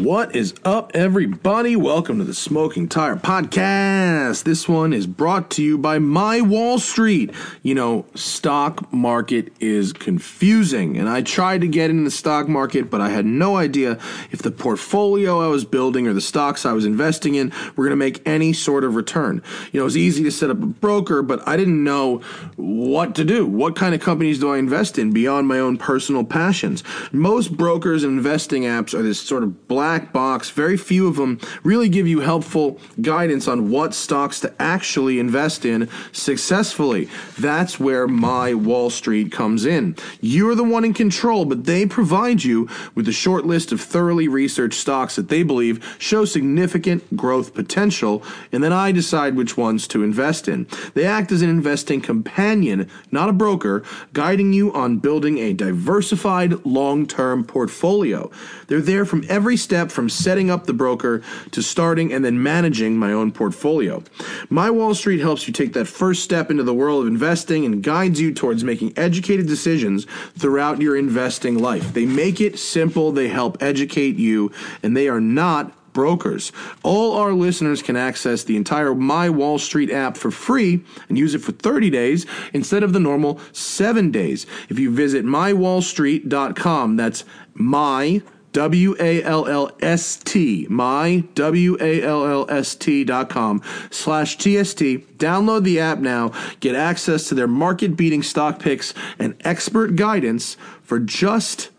What is up, everybody? Welcome to the Smoking Tire Podcast. This one is brought to you by My Wall Street. You know, stock market is confusing, and I tried to get in the stock market, but I had no idea if the portfolio I was building or the stocks I was investing in were going to make any sort of return. You know, it was easy to set up a broker, but I didn't know what to do. What kind of companies do I invest in beyond my own personal passions? Most brokers and investing apps are this sort of black box. Very few of them really give you helpful guidance on what stocks to actually invest in successfully. That's where my Wall Street comes in. You're the one in control, but they provide you with a short list of thoroughly researched stocks that they believe show significant growth potential, and then I decide which ones to invest in. They act as an investing companion, not a broker, guiding you on building a diversified long term portfolio. They're there from every step from setting up the broker to starting and then managing my own portfolio. My Wall Street helps you take that first step into the world of investing and guides you towards making educated decisions throughout your investing life. They make it simple, they help educate you, and they are not brokers. All our listeners can access the entire My Wall Street app for free and use it for 30 days instead of the normal 7 days. If you visit mywallstreet.com, that's my W A L L S T, my W A L L S T dot com slash TST. Download the app now. Get access to their market beating stock picks and expert guidance for just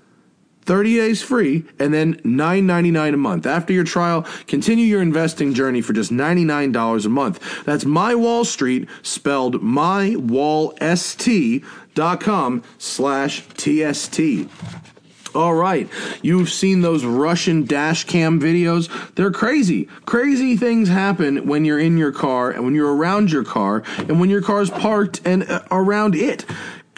30 days free and then $9.99 a month. After your trial, continue your investing journey for just $99 a month. That's My Wall Street, spelled mywallst.com slash TST. All right, you've seen those Russian dash cam videos. They're crazy. Crazy things happen when you're in your car and when you're around your car and when your car's parked and uh, around it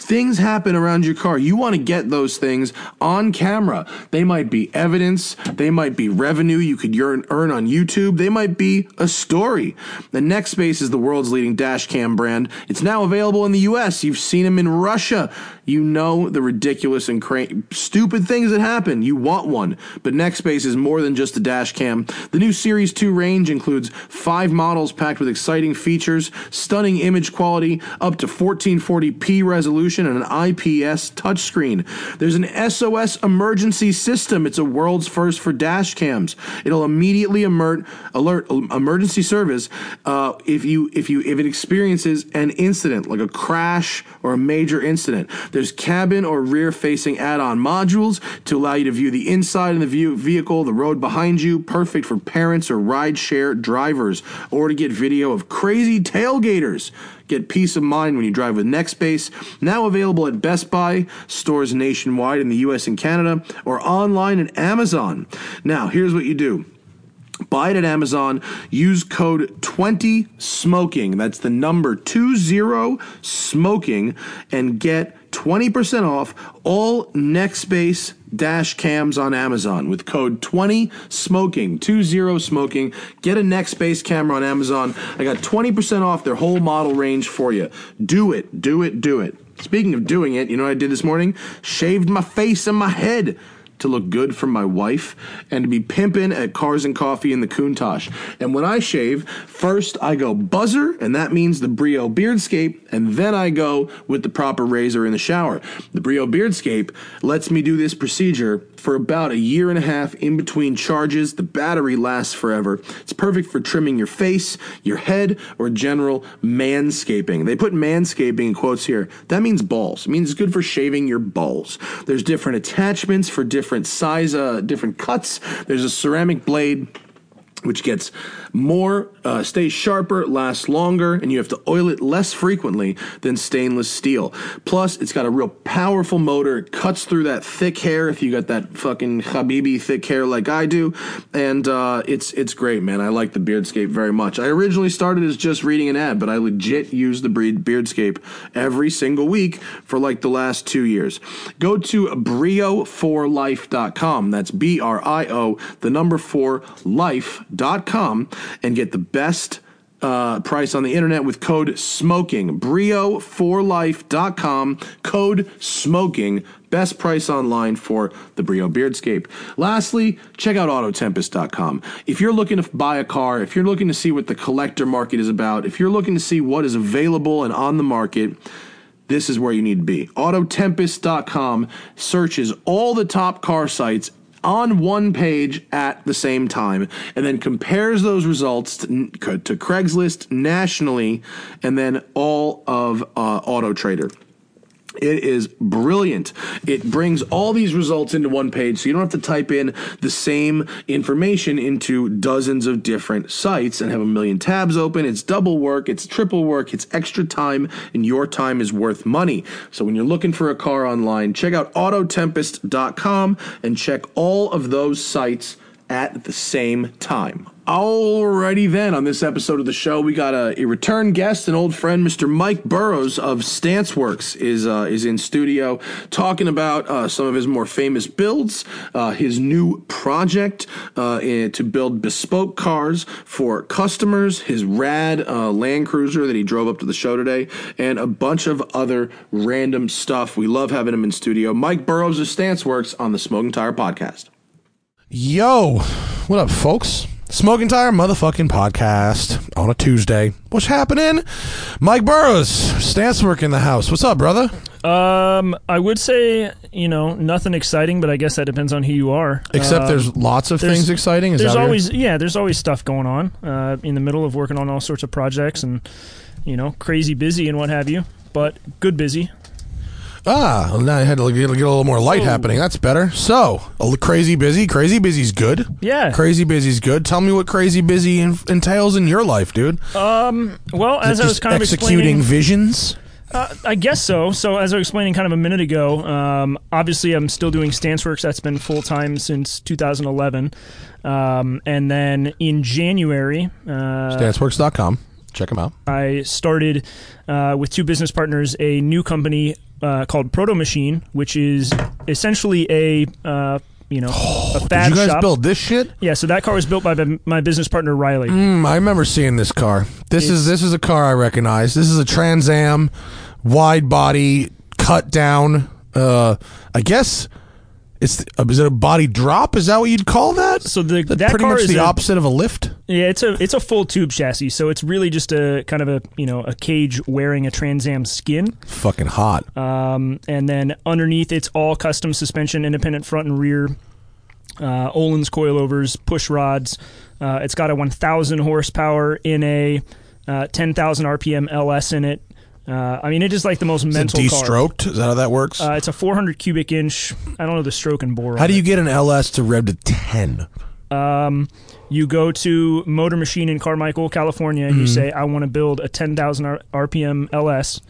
things happen around your car. You want to get those things on camera. They might be evidence, they might be revenue you could earn, on YouTube, they might be a story. The Nextbase is the world's leading dash cam brand. It's now available in the US. You've seen them in Russia. You know the ridiculous and cra- stupid things that happen. You want one. But Nextbase is more than just a dash cam. The new Series 2 range includes five models packed with exciting features, stunning image quality, up to 1440p resolution, and an IPS touchscreen. There's an SOS emergency system. It's a world's first for dash cams. It'll immediately alert alert emergency service uh, if you if you if it experiences an incident like a crash or a major incident. There's cabin or rear facing add on modules to allow you to view the inside of the view vehicle, the road behind you, perfect for parents or ride share drivers, or to get video of crazy tailgaters. Get peace of mind when you drive with Nextbase. Now available at Best Buy, stores nationwide in the US and Canada, or online at Amazon. Now, here's what you do. Buy it at Amazon. Use code 20 smoking. That's the number 20 smoking and get 20% off all Nextbase dash cams on Amazon with code 20 smoking 20 smoking. Get a Nextbase camera on Amazon. I got 20% off their whole model range for you. Do it do it do it. Speaking of doing it you know what I did this morning? Shaved my face and my head to look good for my wife and to be pimping at Cars and Coffee in the Countach. And when I shave, first I go buzzer, and that means the Brio Beardscape, and then I go with the proper razor in the shower. The Brio Beardscape lets me do this procedure for about a year and a half in between charges. The battery lasts forever. It's perfect for trimming your face, your head, or general manscaping. They put manscaping in quotes here. That means balls. It means it's good for shaving your balls. There's different attachments for different size, uh, different cuts. There's a ceramic blade which gets more, uh, stays sharper, lasts longer, and you have to oil it less frequently than stainless steel. Plus, it's got a real powerful motor. It cuts through that thick hair if you got that fucking Habibi thick hair like I do, and uh, it's it's great, man. I like the Beardscape very much. I originally started as just reading an ad, but I legit use the Beardscape every single week for like the last two years. Go to brio4life.com. That's B R I O, the number four life.com and get the best uh, price on the internet with code SMOKING. Brio4life.com, code SMOKING. Best price online for the Brio Beardscape. Lastly, check out Autotempest.com. If you're looking to buy a car, if you're looking to see what the collector market is about, if you're looking to see what is available and on the market, this is where you need to be. Autotempest.com searches all the top car sites on one page at the same time and then compares those results to, to Craigslist nationally and then all of uh, Auto Trader. It is brilliant. It brings all these results into one page, so you don't have to type in the same information into dozens of different sites and have a million tabs open. It's double work, it's triple work, it's extra time, and your time is worth money. So when you're looking for a car online, check out Autotempest.com and check all of those sites at the same time. Alrighty then, on this episode of the show, we got a, a return guest, an old friend, Mr. Mike Burroughs of StanceWorks, is uh, is in studio talking about uh, some of his more famous builds, uh, his new project uh, to build bespoke cars for customers, his rad uh, Land Cruiser that he drove up to the show today, and a bunch of other random stuff. We love having him in studio. Mike Burroughs of StanceWorks on the Smoking Tire Podcast. Yo, what up, folks? Smoking Tire motherfucking podcast on a Tuesday. What's happening? Mike Burroughs, Stancework in the house. What's up, brother? Um, I would say you know nothing exciting, but I guess that depends on who you are. Except Uh, there's lots of there's- things exciting. Is there's always yeah, there's always stuff going on uh, in the middle of working on all sorts of projects and you know crazy busy and what have you. But good busy. Ah. Well, now I had to get, get a little more light Oh. happening. That's better. So crazy busy. Crazy busy's good. Yeah. Crazy busy's good. Tell me what crazy busy en- entails in your life, dude. Um. Well, as I was kind of executing visions. uh, I guess so. So as I was explaining kind of a minute ago, um, obviously I'm still doing StanceWorks. That's been full time since 2011, um, and then in January, uh, Stanceworks.com. Check them out. I started uh, with two business partners a new company uh, called Proto Machine, which is essentially a uh, you know a Did you guys shop. build this shit? Yeah, so that car was built by my- my business partner Riley. Mm, I remember seeing this car. This is this is a car I recognize. This is a Trans Am, wide body, cut down. Uh, I guess it's uh, is it a body drop? Is that what you'd call that? So the That's that pretty much the a, opposite of a lift. yeah, it's a it's a full tube chassis. So it's really just a kind of a you know a cage wearing a Trans Am skin. Fucking hot. Um, and then underneath, it's all custom suspension, independent front and rear, uh, Öhlins coilovers, push rods. Uh, it's got a 1,000 horsepower in a uh, 10,000 RPM LS in it. Uh, I mean, it is like the most Is it mental car. de-stroked? Is that how that works? Uh, it's a 400 cubic inch. I don't know the stroke and bore. how do you it. get an LS to rev to ten? Um, you go to Motor Machine in Carmichael, California, and you Mm-hmm. say, "I want to build a 10,000 R- RPM LS."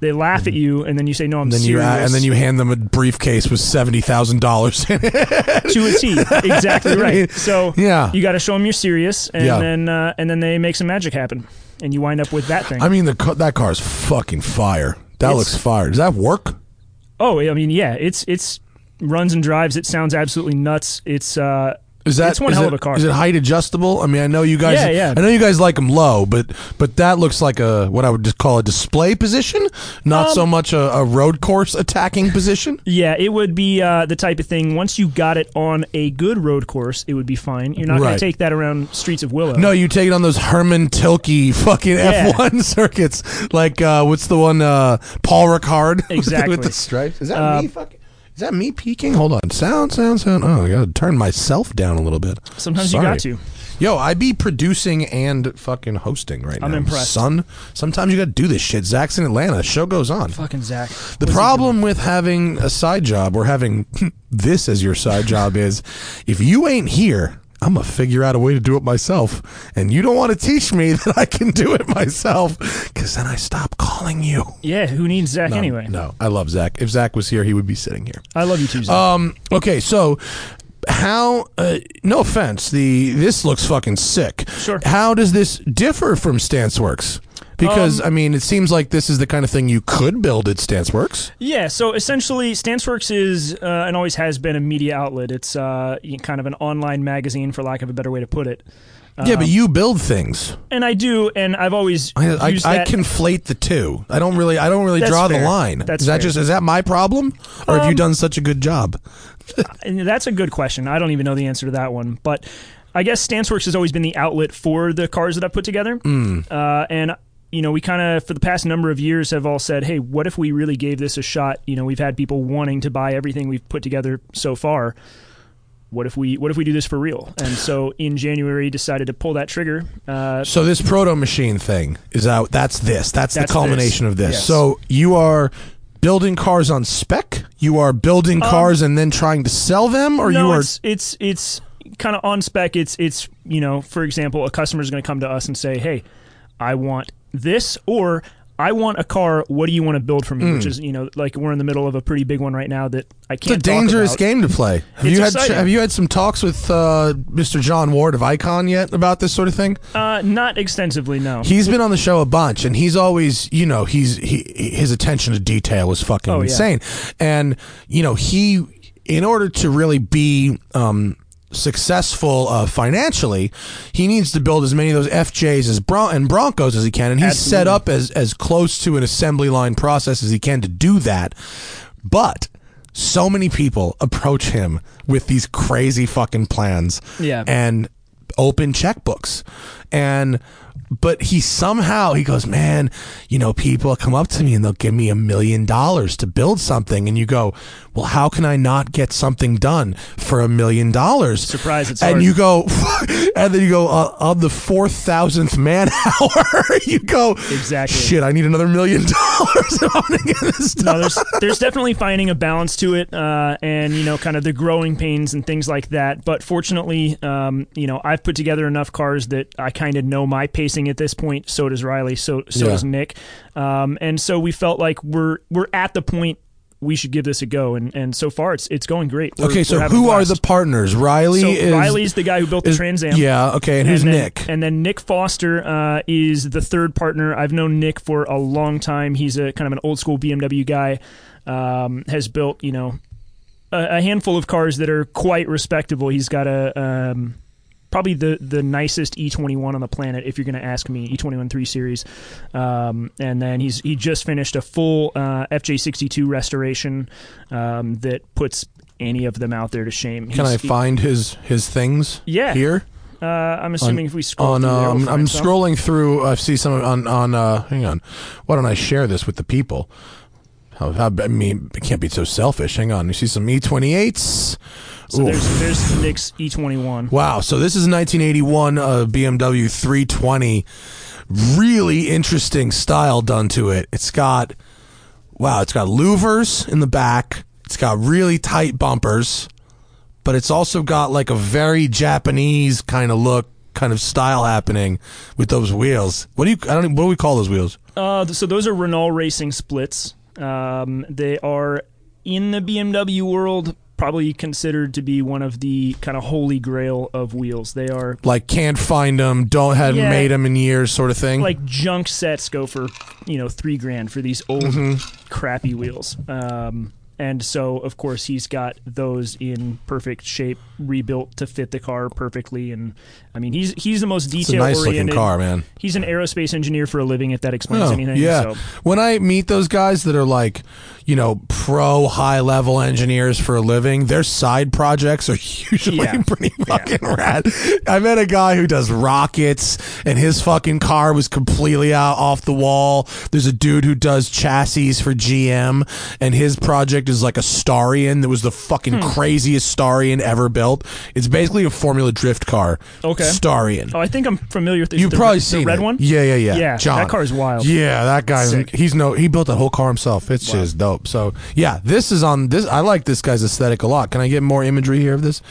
They laugh at you, and then you say, "No, I'm And then you serious." add, and then you hand them a briefcase with seventy thousand dollars in it. to a T. Exactly right. So Yeah. you got to show them you're serious, and Yeah. then uh, and then they make some magic happen, and you wind up with that thing. I mean, the ca- that car is fucking fire. That It's- looks fire. Does that work? oh, I mean, yeah, it's it's runs and drives. It sounds absolutely nuts. It's uh, Is that It's one is hell it- of a car. Is it height adjustable? I mean, I know you guys. Yeah, yeah. I know you guys like them low, but but that looks like a what I would just call a display position, not Um, so much a, a road course attacking position. yeah, it would be uh, the type of thing. Once you got it on a good road course, it would be fine. You're not going to take that around streets of Willow. No, you take it on those Hermann Tilke fucking Yeah. F1 circuits. Like uh, what's the one? Uh, Paul Ricard Exactly. with the stripes. Is that Uh, me? Fucking. Is that me peeking? Hold on. Sound, sound, sound. Oh, I gotta turn myself down a little bit. Sometimes Sorry. you got to. Yo, I be producing and fucking hosting right I'm now. impressed. son. Sometimes you got to do this shit. Zack's in Atlanta. Show goes on. Fucking Zack. The problem with having a side job or having this as your side job is if you ain't here, I'm going to figure out a way to do it myself. And you don't want to teach me that I can do it myself because then I stop calling you. Yeah, who needs Zack No, anyway? No, I love Zack. If Zack was here, he would be sitting here. I love you too, Zack. Um. Okay. So, how? Uh, no offense. The this looks fucking sick. Sure. How does this differ from StanceWorks? Because I mean, it seems like this is the kind of thing you could build at StanceWorks. Yeah, so essentially, StanceWorks is uh, and always has been a media outlet. It's uh, kind of an online magazine, for lack of a better way to put it. yeah, but you build things. And I do, and I've always I, I, I conflate the two. I don't really. I don't really That's draw the fair. line. That's is that fair. just is that my problem, or have you Um, done such a good job? And that's a good question. I don't even know the answer to that one, but I guess StanceWorks has always been the outlet for the cars that I put together. Hmm. Uh, and you know, we kind of for the past number of years have all said, "Hey, what if we really gave this a shot?" You know, we've had people wanting to buy everything we've put together so far. What if we What if we do this for real? And so in January, decided to pull that trigger. Uh, So this proto machine thing is out. That's this. That's, That's the culmination this. of this. Yes. So you are building cars on spec. You are building cars and then trying to sell them, or Um, no, you are. it's it's it's kind of on spec. It's it's you know, for example, a customer is going to come to us and say, "Hey, I want this," or "I want a car. What do you want to build for me?" Which is you know, like we're in the middle of a pretty big one right now that I Hmm. Can't. It's a dangerous game to play. Have It's you had exciting. Have you had some talks with uh, Mr. John Ward of Icon yet about this sort of thing? Uh, not extensively, no. He's been on the show a bunch, and he's always, you know, he's he his attention to detail is fucking Oh, yeah. insane. And you know, he in order to really be um, successful uh, financially, he needs to build as many of those FJs as Bron- and Broncos as he can, and he's set up as as close to an assembly line process as he can to do that. But so many people approach him with these crazy fucking plans Yeah. and open checkbooks and but he somehow he goes man you know people come up to me and they'll give me a million dollars to build something and you go well how can i not get something done for a million dollars Surprise, it's and hard. you go and then you go uh, on the 4000th man hour you go Exactly. shit i need another million dollars if i'm gonna get this done no, there's there's definitely finding a balance to it, uh, and you know, kind of the growing pains and things like that. But fortunately, um, you know, I've put together enough cars that I kind of know my pacing at this point. So does Riley. So so Yeah. does Nick. Um, and so we felt like we're we're at the point we should give this a go, and and so far it's it's going great. We're- okay so who are the partners riley So is Riley's the guy who built the Trans Am. yeah okay and who's then, nick And then Nick Foster uh, is the third partner. I've known Nick for a long time. He's a kind of an old school BMW guy. Um, has built you know a, a handful of cars that are quite respectable. He's got a um, probably the the nicest E21 on the planet. If you're going to ask me, E21 3 Series. Um, and then he's he just finished a full uh, FJ62 restoration um, that puts any of them out there to shame. Can I He's- he- find his his things? Yeah. Here Uh, I'm assuming if we scroll on. through there, we'll I'm, I'm some. scrolling through. I see some on on. Uh, hang on. Why don't I share this with the people? How, how, I mean, it can't be so selfish. Hang on. You see some E28s. So Oof. there's there's Nick's E E21. Wow. So this is 1981 uh, BMW 320. Really interesting style done to it. It's got wow. It's got louvers in the back. It's got really tight bumpers, but it's also got like a very Japanese kind of look, kind of style happening with those wheels. What do you? I don't. What do we call those wheels? Uh, so those are Ronal Racing splits. Um, they are in the BMW world probably considered to be one of the kind of holy grail of wheels. They are Like can't find them. Don't haven't Yeah. made them in years, sort of thing. like junk sets go for you know three grand for these old Mm-hmm. crappy wheels. Um, and so of course he's got those in perfect shape, rebuilt to fit the car perfectly. And I mean he's he's the most detail nice looking oriented. car, man. He's an aerospace engineer for a living. If that explains Oh, anything. Yeah. So. When I meet those guys that are like, you know, pro high level engineers for a living, their side projects are usually Yeah. pretty fucking rad. I met a guy who does rockets and his fucking car was completely out off the wall. There's a dude who does chassis for GM and his project is like a Starion that was the fucking Hmm. craziest Starion ever built. It's basically a Formula Drift car. Okay. Starion. Oh, I think I'm familiar with this. You've the, probably the seen red it. one. Yeah, yeah, yeah. Yeah, John. that car's wild. Yeah, that guy. Sick. He's no. He built that whole car himself. It's just dope. So yeah, this is on this. I like this guy's aesthetic a lot. Can I get more imagery here of this?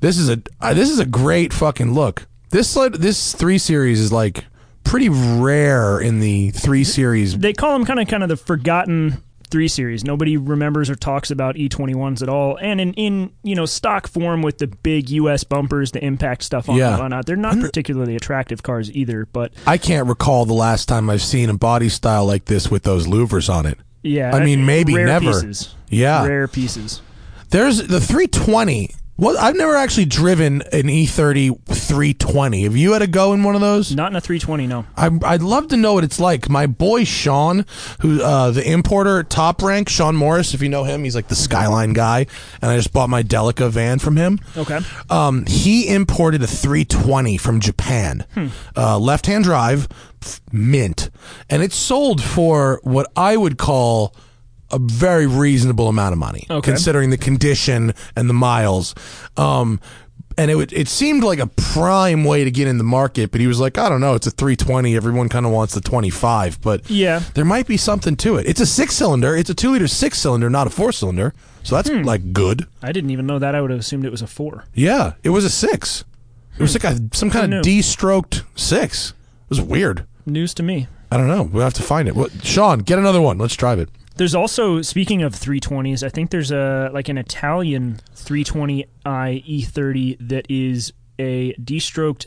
This is a. Uh, this is a great fucking look. This like this three series is like pretty rare in the three series. They call them kind of kind of the forgotten three series. Nobody remembers or talks about E21s at all. And in, in you know stock form with the big US bumpers, the impact stuff on Yeah. and whatnot, they're not particularly attractive cars either. But I can't recall the last time I've seen a body style like this with those louvers on it. yeah, I mean, uh, maybe rare never. Pieces. Yeah. rare pieces. There's the 320. Well, I've never actually driven an E E30 320. Have you had a go in one of those? Not in a 320, no. I, I'd love to know what it's like. My boy Sean, who uh, the importer Top Rank, Sean Morris, if you know him, he's like the Skyline guy, and I just bought my Delica van from him. Okay. Um, he imported a 320 from Japan, uh, left-hand drive, f- mint, and it sold for what I would call a very reasonable amount of money, Okay. considering the condition and the miles. Um, and it would, it seemed like a prime way to get in the market, but he was like, I don't know, it's a 320. Everyone kind of wants the 25, but Yeah. there might be something to it. It's a six cylinder. It's a two liter six cylinder, not a four cylinder. So that's like good. I didn't even know that. I would have assumed it was a four. Yeah, it was a six. It was like a, some kind of knew? D-stroked six. It was weird. News to me. I don't know. We'll have to find it. What, Sean, get another one. Let's drive it. There's also speaking of 320s, I think there's a like an Italian 320i E30 that is a D-stroked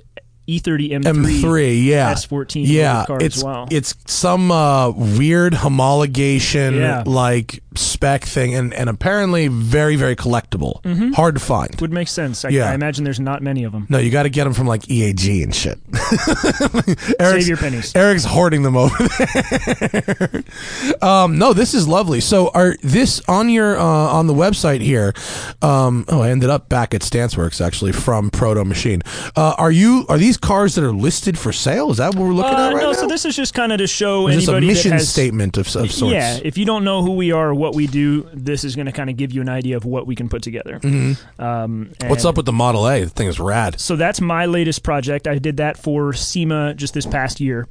E E30 M3. M3, yeah, S14 yeah. car it's as well. it's some uh, weird homologation Yeah. like spec thing, and and apparently very very collectible. Hard to find. Would make sense. I, Yeah. I imagine there's not many of them. No, you got to get them from like EAG and shit. Eric's, Save your pennies. Eric's hoarding them over there. um, no, this is lovely. So, are this on your uh, on the website here? Um, oh, I ended up back at Stanceworks actually from Proto Machine. Uh, are you are these cars that are listed for sale? Is that what we're looking Uh, at right no, now? so this is just kind of to show Or this a mission has, statement of, of sorts? Yeah, if you don't know who we are or what we do, this is going to kind of give you an idea of what we can put together. Mm-hmm. Um, What's up with the Model A? The thing is rad. So that's my latest project. I did that for SEMA just this past year,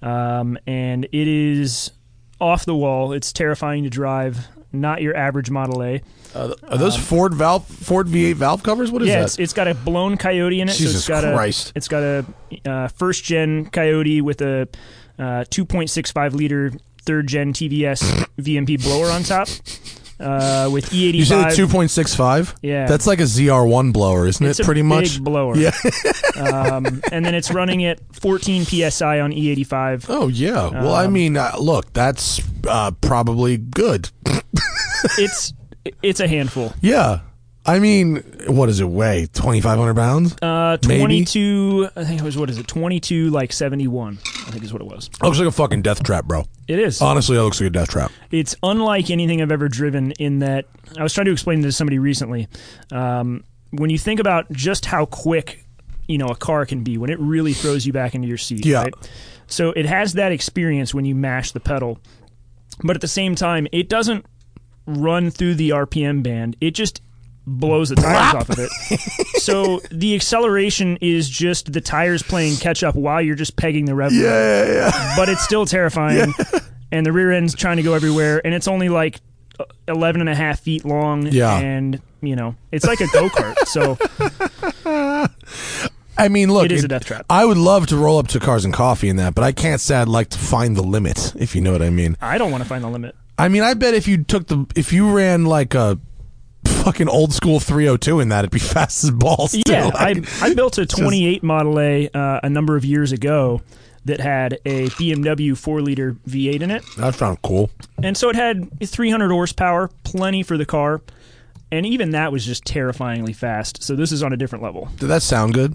um, and it is off the wall. It's terrifying to drive. Not your average Model A. Uh, are those Ford valve Ford V8 valve covers? What is yeah, that? it's, it's got a blown Coyote in it. so Jesus it's got Christ. A, it's got a uh, first gen Coyote with a uh, 2.65 liter third gen TVS VMP blower on top. Uh, with E85. you said two point six five. Yeah. that's like a ZR1 blower, isn't it's it? a Pretty big much. blower. Yeah. um, and then it's running at 14 psi on E E85. Oh yeah. Well, I Um, mean, uh, look, that's uh, probably good. it's it's a handful. Yeah. I mean, what does it weigh? Twenty five hundred pounds. Uh, 22. I think it was what is it? 22 like 71. I think is what it was. Looks like a fucking death trap, bro. It is. Honestly, it looks like a death trap. it's unlike anything I've ever driven in that I was trying to explain this to somebody recently. Um, when you think about just how quick you know a car can be when it really throws you back into your seat, Yeah. right? So it has that experience when you mash the pedal, but at the same time, it doesn't run through the RPM band. It just blows the tires off of it. So the acceleration is just the tires playing catch up while you're just pegging the rev. Yeah, yeah, yeah. but it's still terrifying. And the rear end's trying to go everywhere, and it's only like uh, 11 and a half feet long. Yeah. And, you know, it's like a go kart. so I mean, look, it is a death trap. I would love to roll up to Cars and Coffee in that, but I can't say I'd like to find the limit, if you know what I mean. I don't want to find the limit. I mean, I bet if you took the if you ran like a fucking old school 302 in that, it'd be fast as balls. too. Yeah, Like, I, I built a 28 Model A uh, a number of years ago that had a BMW 4 liter V8 in it. that sounds cool. And so it had 300 horsepower, plenty for the car. And even that was just terrifyingly fast. So this is on a different level. Did that sound good?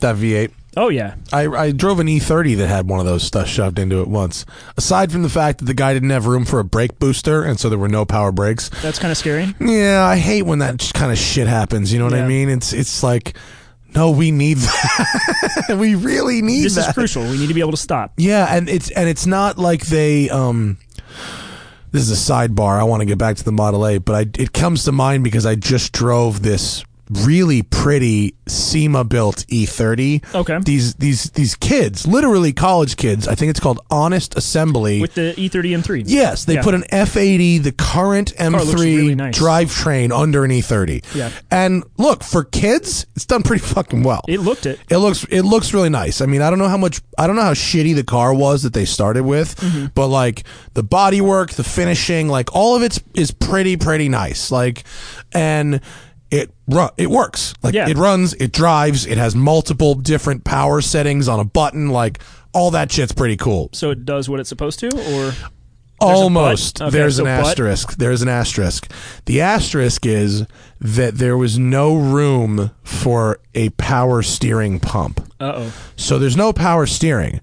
That V8. Oh, yeah. I, I drove an E30 that had one of those stuff shoved into it once. Aside from the fact that the guy didn't have room for a brake booster, and so there were no power brakes. That's kind of scary. Yeah, I hate when that kind of shit happens. You know what I mean? It's it's like, no, we need that. we really need This that. is crucial. We need to be able to stop. Yeah, and it's and it's not like they um this is a sidebar. I want to get back to the Model A, but I it comes to mind because I just drove this really pretty SEMA built E30. Okay. These these these kids, literally college kids. I think it's called Honest Assembly. with the E E30 M3. Yes, they Yeah. put an F80, the current M3 really nice. drivetrain under an E30. Yeah. And look, for kids, it's done pretty fucking well. It looked it. It looks it looks really nice. I mean, I don't know how much I don't know how shitty the car was that they started with, Mm-hmm. but like the bodywork, the finishing, like all of it is pretty pretty nice. Like and it it works. Like Yeah. it runs, it drives, it has multiple different power settings on a button, like all that shit's pretty cool. So it does what it's supposed to, or Almost. Okay, There's so an but? asterisk. There's an asterisk. The asterisk is that there was no room for a power steering pump. uh oh. So there's no power steering.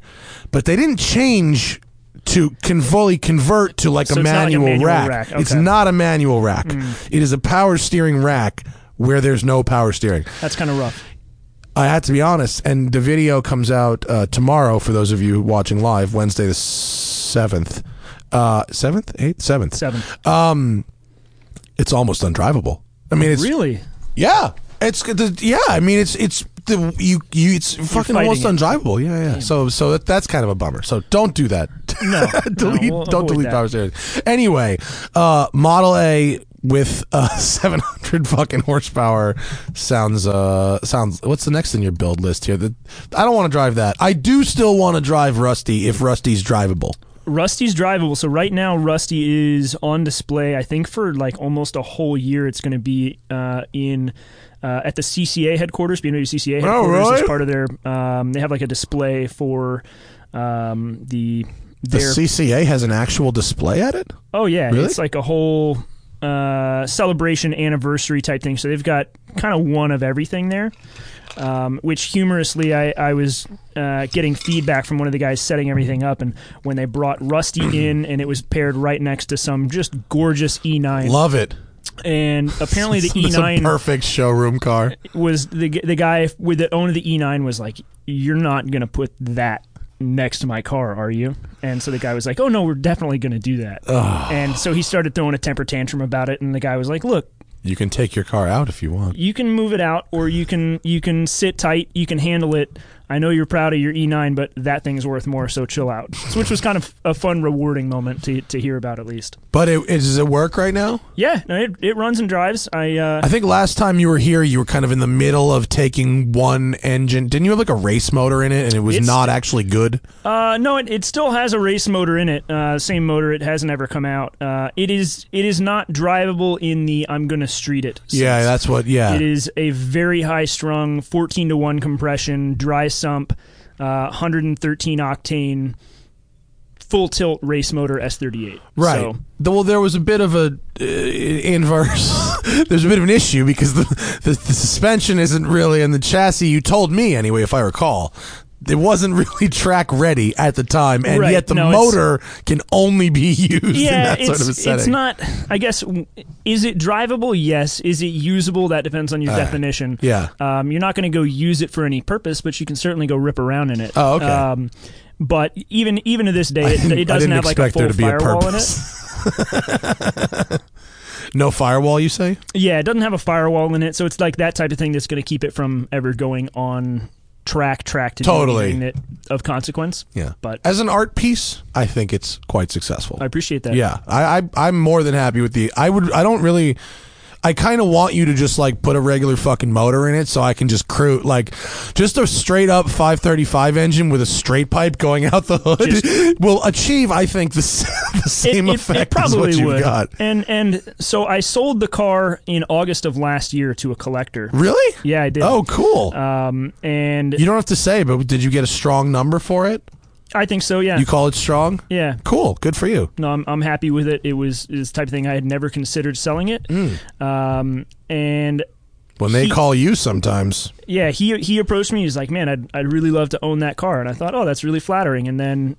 But they didn't change to can fully convert to like So a it's not like a manual, manual rack. rack. It's Okay. Hmm. not a manual rack. It is a power steering rack where there's no power steering. That's kind of rough. I had to be honest, and the video comes out uh, tomorrow for those of you watching live, Wednesday the seventh, uh, seventh, eighth, seventh. Seven. It's almost undrivable. I mean, it's really? yeah, it's yeah. I mean, it's it's the you you it's fucking almost it. undrivable. Yeah, yeah. So so that, that's kind of a bummer. So don't do that. No. delete no, we'll don't delete that. power steering. Anyway, uh, Model A with uh 700 fucking horsepower sounds uh sounds what's the next in your build list here the, i don't want to drive that i do still want to drive rusty if rusty's drivable Rusty's drivable. So right now, Rusty is on display. I think for like almost a whole year, it's going to be uh, in uh, at the CCA headquarters, BMW CCA Oh, headquarters, really? as part of their. Um, they have like a display for um, the the cca has an actual display at it oh yeah, Really? it's like a whole uh, celebration anniversary type thing. So they've got kind of one of everything there. Um, which humorously, I, I was uh, getting feedback from one of the guys setting everything up, and when they brought Rusty in, and it was paired right next to some just gorgeous E9, love it and apparently the it's a E9 perfect showroom car was the the guy with the owner of the E9 was like, "You're not gonna put that next to my car, are you?" And so the guy was like, "Oh no, we're definitely gonna do that." And so he started throwing a temper tantrum about it, and the guy was like, "Look, you can take your car out if you want you can move it out, or you can you can sit tight, you can handle it." I know you're proud of your E9, but that thing's worth more, so chill out. Which was kind of a fun, rewarding moment to, to hear about, at least. but it, it, does it work right now Yeah, no, it, it runs and drives. I uh, I think last time you were here, you were kind of in the middle of taking one engine. Didn't you have like a race motor in it, and it was not actually good? Uh, no, it, it still has a race motor in it. Uh, same motor. It hasn't ever come out. Uh, it is it is not drivable in the I'm gonna street it. sense. Yeah, that's what. Yeah, It is a very high strung 14 to one compression, dry sump, uh, 113 octane, full tilt race motor S38. right. So, well, there was a bit of a uh, inverse. There's a bit of an issue because the, the the suspension isn't really, and the chassis. You told me anyway, if I recall. It wasn't really track ready at the time, and Right, yet the no, motor can only be used in yeah, that it's sort of a setting. it's not. I guess is it drivable? Yes. Is it usable? That depends on your definition. yeah. Um, you're not going to go use it for any purpose, but you can certainly go rip around in it. Oh, okay. Um, but even even to this day, it, it doesn't have like a full to be a firewall in it. no firewall, you say? Yeah, it doesn't have a firewall in it, so it's like that type of thing that's going to keep it from ever going on track track to Totally. that of consequence. Yeah. But As an art piece, I think it's quite successful. I appreciate that. Yeah, I, I I'm more than happy with the. I would. I don't really. I kind of want you to just like put a regular fucking motor in it, so I can just crew like just a straight up 535 engine with a straight pipe going out the hood Just- will achieve, I think, the, the same it- effect it probably as what you've would. got. And and so I sold the car in August of last year to a collector. Really? Yeah, I did. Oh, cool. Um, and you don't have to say, but did you get a strong number for it? I think so. Yeah. You call it strong? yeah. Cool. Good for you. No, I'm, I'm happy with it. It was this type of thing I had never considered selling it. Um, and When they He- call you sometimes. yeah, he he approached me. He's like, "Man, I'd I'd really love to own that car." And I thought, "Oh, that's really flattering." And then,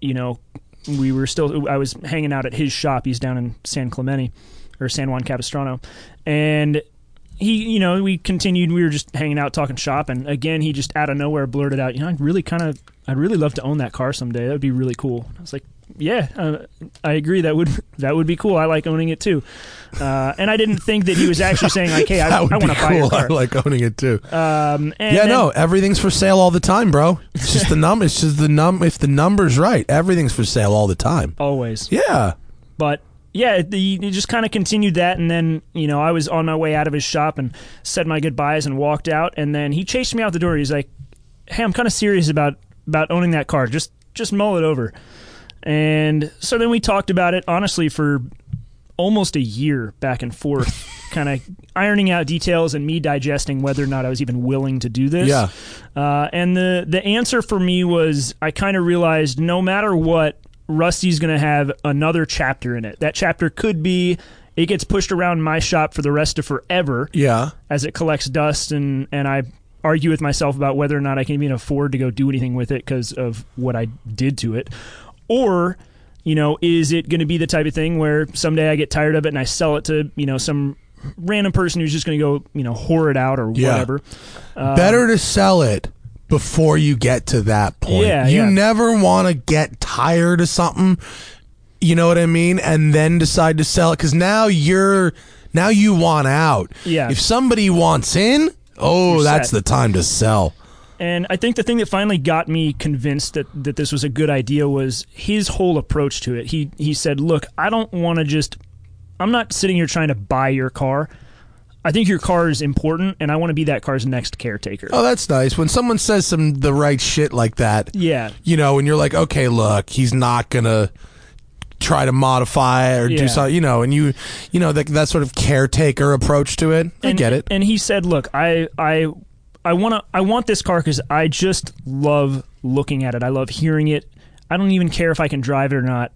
you know, we were still. I was hanging out at his shop. He's down in San Clemente or San Juan Capistrano, and he, you know, we continued. We were just hanging out, talking shop, and again, he just out of nowhere blurted out, "You know, I'd really kind of, I'd really love to own that car someday. That would be really cool." I was like, yeah, uh, I agree. That would that would be cool. I like owning it too. Uh, and I didn't think that he was actually saying like, "Hey, I, I want to buy your cool. I car." like owning it too. Um, and yeah, then- no, everything's for sale all the time, bro. It's just the num. It's just the num. If the number's right, everything's for sale all the time. always. Yeah. But yeah, he just kind of continued that, and then you know I was on my way out of his shop and said my goodbyes and walked out, and then he chased me out the door. He's like, "Hey, I'm kind of serious about about owning that car. Just just mull it over." And so then we talked about it honestly for almost a year back and forth, kind of ironing out details and me digesting whether or not I was even willing to do this. Yeah. Uh, and the the answer for me was I kind of realized no matter what, Rusty's going to have another chapter in it. That chapter could be it gets pushed around my shop for the rest of forever Yeah. as it collects dust and and I argue with myself about whether or not I can even afford to go do anything with it because of what I did to it or you know is it going to be the type of thing where someday I get tired of it and I sell it to you know some random person who's just going to go you know whore it out or Yeah. whatever Better um, to sell it before you get to that point. Yeah, you yeah. never want to get tired of something. You know what I mean? And then decide to sell it because now you're now you want out. Yeah. If somebody wants in, oh, You're that's set. the time to sell. And I think the thing that finally got me convinced that, that this was a good idea was his whole approach to it. He he said, "Look, I don't want to just I'm not sitting here trying to buy your car. I think your car is important and I want to be that car's next caretaker." Oh, that's nice. When someone says some the right shit like that, Yeah. you know, and you're like, okay, look, he's not gonna try to modify or Yeah. do something, you know, and you, you know, that that sort of caretaker approach to it. I and, get it. And he said, "Look, I I I want to I want this car cuz I just love looking at it. I love hearing it. I don't even care if I can drive it or not.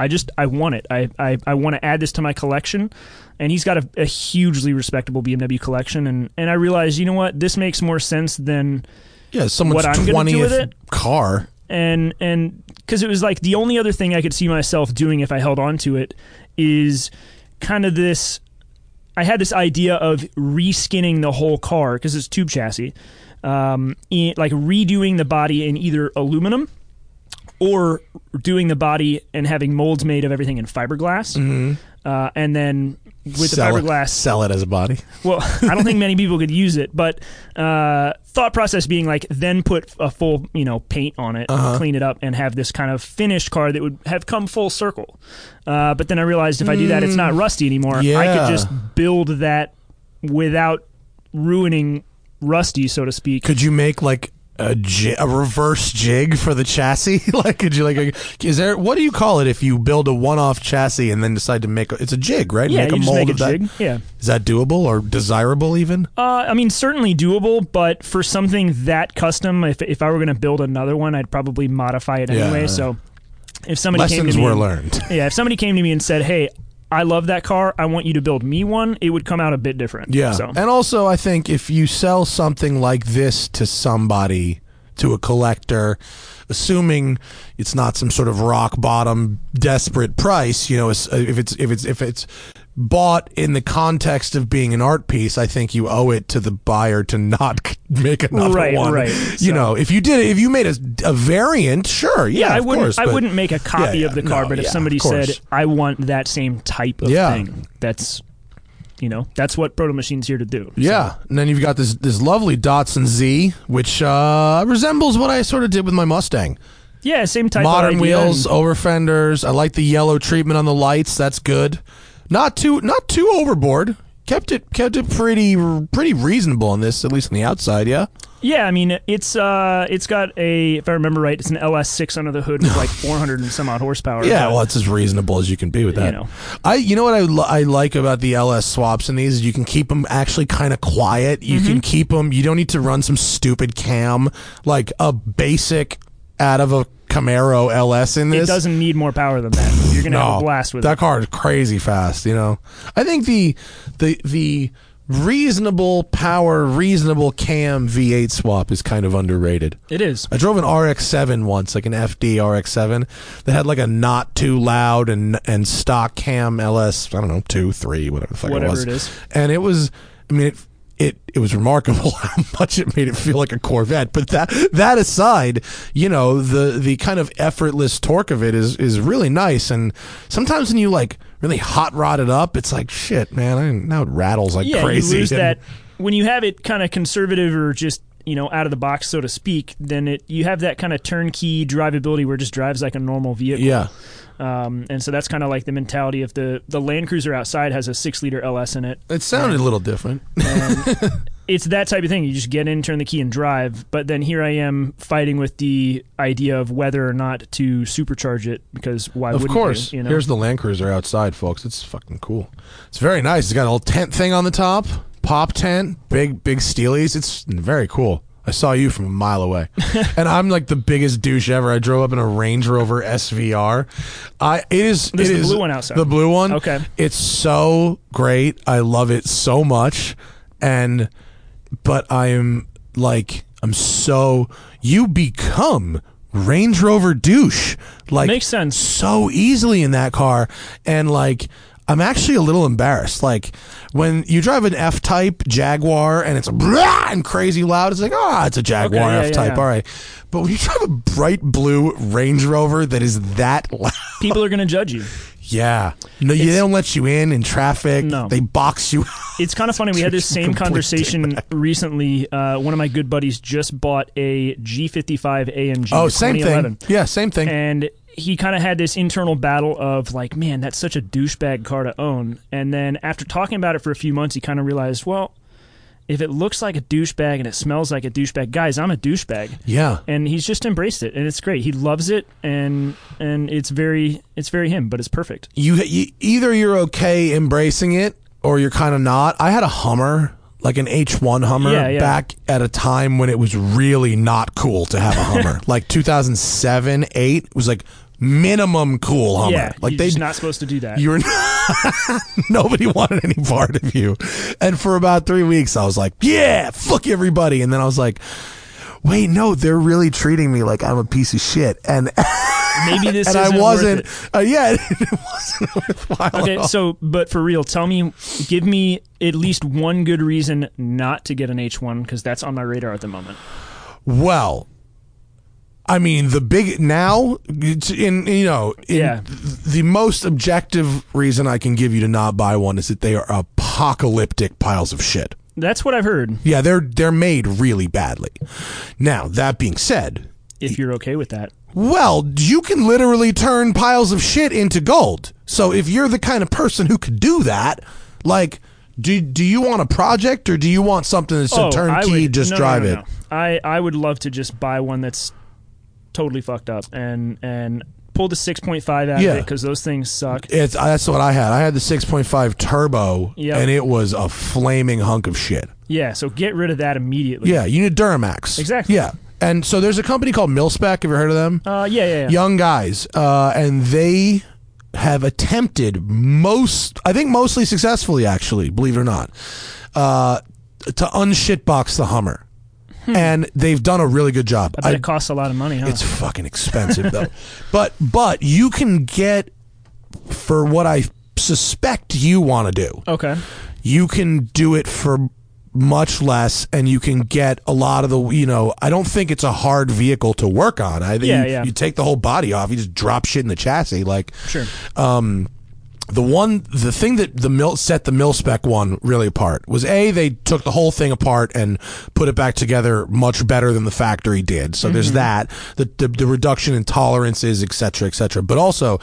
I just I want it. I I, I want to add this to my collection." And he's got a, a hugely respectable BMW collection, and, and I realized, you know what, this makes more sense than Yeah, someone's what I'm gonna do twentieth with it? car. and and because it was like the only other thing I could see myself doing if I held on to it is kind of this. I had this idea of reskinning the whole car because it's tube chassis, um, in, like redoing the body in either aluminum or doing the body and having molds made of everything in fiberglass, uh, and then with Mm-hmm. sell the it, fiberglass sell it as a body. well, I don't think many people could use it, but uh, thought process being like then put a full you know paint on it, Uh-huh. clean it up, and have this kind of finished car that would have come full circle. Uh, but then I realized if I do that, it's not rusty anymore. I Mm. could just build that without ruining rusty, so to speak. Could you make like a, ji- a reverse jig for the chassis? like, could you like? Is there what do you call it if you build a one-off chassis and then decide to make a, it's a jig, right? yeah, make you a just mold make a of that. Yeah. Is that doable or desirable even? Uh, I mean, certainly doable, but for something that custom, if, if I were going to build another one, I'd probably modify it Yeah. anyway. So if somebody came Lessons to me were and- learned. Yeah, if somebody came to me and said, "Hey, I love that car. I want you to build me one," it would come out a bit different. Yeah. So And also, I think if you sell something like this to somebody, to a collector, assuming it's not some sort of rock bottom desperate price, you know, if it's if it's if it's bought in the context of being an art piece, I think you owe it to the buyer to not make another Right, one. right. You So- know, if you did, if you made a, a variant, sure, yeah, yeah, I of wouldn't. course, I but- wouldn't make a copy yeah, of the car, no, but if somebody said, "I want that same type of thing," that's you know that's what Proto Machine's here to do. Yeah, and then you've got this this lovely Datsun Z, which uh, resembles what I sort of did with my Mustang. Yeah, same type. Modern wheels, and- over fenders. I like the yellow treatment on the lights. That's good. Not too not too overboard. Kept it kept it pretty pretty reasonable on this, at least on the outside. Yeah. yeah, I mean, it's uh, it's got a if I remember right, it's an LS6 under the hood with like 400 and some odd horsepower. Yeah, well, it's as reasonable as you can be with that. You know. I, you know what I, li- I like about the LS swaps in these is you can keep them actually kind of quiet. You Mm-hmm. can keep them. You don't need to run some stupid cam like a basic out of a Camaro LS in this. it doesn't need more power than that. You're gonna have a blast with that it. car is crazy fast. You know, I think the the the reasonable power, reasonable cam V8 swap is kind of underrated. It is. I drove an RX-7 once, like an FD RX-7 that had like a not too loud and and stock cam LS. I don't know, two, three, whatever the fuck Whatever it was. it is. And it was, I mean, it it it was remarkable how much it made it feel like a Corvette. But that that aside, you know the the kind of effortless torque of it is is really nice. And sometimes when you like really hot rod it up, it's like shit, man. I, now it rattles like yeah, crazy. you lose And- that when you have it kind of conservative or just you know out of the box, so to speak. Then it you have that kind of turnkey drivability where it just drives like a normal vehicle. Yeah, Um, and so that's kind of like the mentality of the the Land Cruiser outside has a six liter LS in it. it sounded a little different. And it's that type of thing. You just get in, turn the key, and drive. But then here I am fighting with the idea of whether or not to supercharge it because why Of course. you? you know? Here's the Land Cruiser outside, folks. It's fucking cool. It's very nice. It's got a little tent thing on the top, pop tent, big big steelies. It's very cool. I saw you from a mile away, and I'm like the biggest douche ever. I drove up in a Range Rover SVR. I it is This it is the is- blue one outside. The blue one. Okay. It's so great. I love it so much, and but I am like I'm so you become Range Rover douche like Makes sense. so easily in that car and like I'm actually a little embarrassed like when you drive an F type Jaguar and it's a brah and crazy loud it's like ah it's a Jaguar Okay, yeah, F type. yeah. all right but when you drive a bright blue Range Rover that is that loud People are going to judge you. yeah no you, they don't let you in in traffic No. they box you It's kind of funny. We had this same conversation recently. Uh, one of my good buddies just bought a G55 AMG. oh same thing yeah same thing and he kind of had this internal battle of like, man, that's such a douchebag car to own. And then after talking about it for a few months, he kind of realized, well, if it looks like a douchebag and it smells like a douchebag, guys, I'm a douchebag. yeah And he's just embraced it, and it's great. He loves it, and and it's very it's very him, but it's perfect. you, you either you're okay embracing it or you're kind of not. I had a Hummer, like an H1 Hummer, Yeah, yeah. back at a time when it was really not cool to have a Hummer. like 2007, 8 was like minimum cool Hummer. yeah, like they're not supposed to do that. you were nobody wanted any part of you. And for about 3 weeks I was like, "Yeah, fuck everybody." And then I was like, "Wait, no, they're really treating me like I'm a piece of shit." And Maybe this and isn't I wasn't uh, yeah, it wasn't worthwhile. Okay, so but for real, tell me, give me at least one good reason not to get an H1 because that's on my radar at the moment. Well, I mean, the big now, in you know, in Yeah. the most objective reason I can give you to not buy one is that they are apocalyptic piles of shit. That's what I've heard. Yeah, they're they're made really badly. Now, that being said, If you're okay with that, well, you can literally turn piles of shit into gold. So if you're the kind of person who could do that, like do do you want a project or do you want something that's a Oh, I turnkey would- just no, no, drive no, it? I I would love to just buy one that's totally fucked up and and pull the 6.5 out Yeah. of it because those things suck. It's that's what I had. I had the 6.5 turbo, Yep. and it was a flaming hunk of shit. Yeah, so get rid of that immediately. Yeah, you need Duramax. Exactly. Yeah, and so there's a company called Milspec. Have you heard of them? Uh, yeah, yeah, yeah. Young guys, uh, and they have attempted most, I think, mostly successfully, actually, believe it or not, uh, to unshitbox the Hummer, and they've done a really good job. Hmm. I bet I- it costs a lot of money, huh? it's fucking expensive though. but but you can get for what I suspect you want to do. okay. You can do it for much less and you can get a lot of the you know i don't think it's a hard vehicle to work on i think Yeah, you, yeah. you take the whole body off you just drop shit in the chassis like Sure. The one the thing that the mil set the mil spec one really apart was a they took the whole thing apart and put it back together much better than the factory did so Mm-hmm. there's that the, the the reduction in tolerances et cetera et cetera but also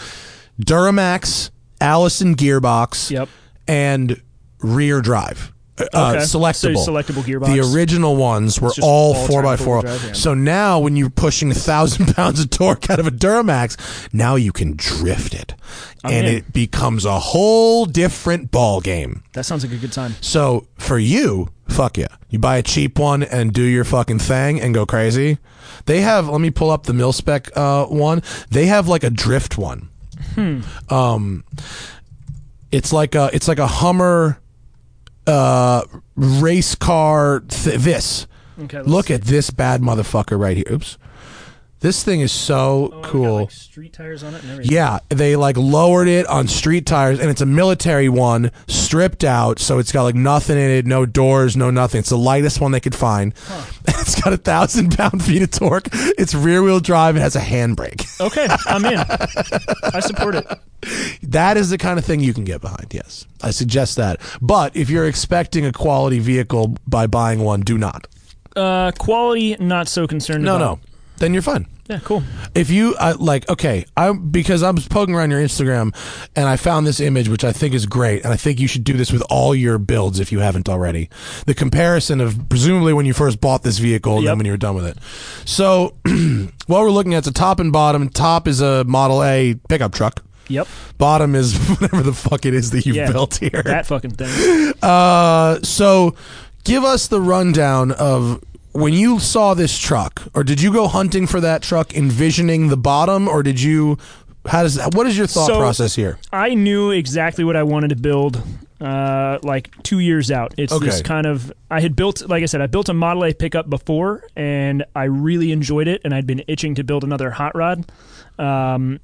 duramax allison gearbox Yep. and rear drive uh, Okay. selectable So selectable gearbox. the original ones were all all four by four. drive, yeah. So now, when you're pushing a thousand pounds of torque out of a Duramax, now you can drift it, and in. it becomes a whole different ball game. That sounds like a good time. So for you, fuck yeah, you buy a cheap one and do your fucking thing and go crazy. They have. Let me pull up the mil spec uh, one. They have like a drift one. Hmm. Um, it's like a it's like a Hummer uh race car th- this Okay. look see. at this bad motherfucker right here oops This thing is so Oh, we got, cool. like, street tires on it and everything. Yeah, they like lowered it on street tires, and it's a military one, stripped out, so it's got like nothing in it, no doors, no nothing. It's the lightest one they could find. It's got a thousand pound feet of torque. It's rear wheel drive. It has a handbrake. Okay, I'm in. I support it. That is the kind of thing you can get behind. Yes, I suggest that. But if you're expecting a quality vehicle by buying one, do not. Uh, quality, not so concerned No, about. no. Then you're fine. Yeah, cool. if you uh, like okay i because i was poking around your instagram and i found this image which i think is great and i think you should do this with all your builds if you haven't already the comparison of presumably when you first bought this vehicle and then when you were done with it so what we're looking at is a top and bottom top is a model a pickup truck Yep. bottom is whatever the fuck it is that you've Yeah. built here That fucking thing. uh, so give us the rundown of when you saw this truck, or did you go hunting for that truck, envisioning the bottom, or did you? How does that, what is your thought So- process here? I knew exactly what I wanted to build. Uh, like two years out, it's this kind of. I had built, like I said, I built a Model A pickup before, and I really enjoyed it, and I'd been itching to build another hot rod. Um,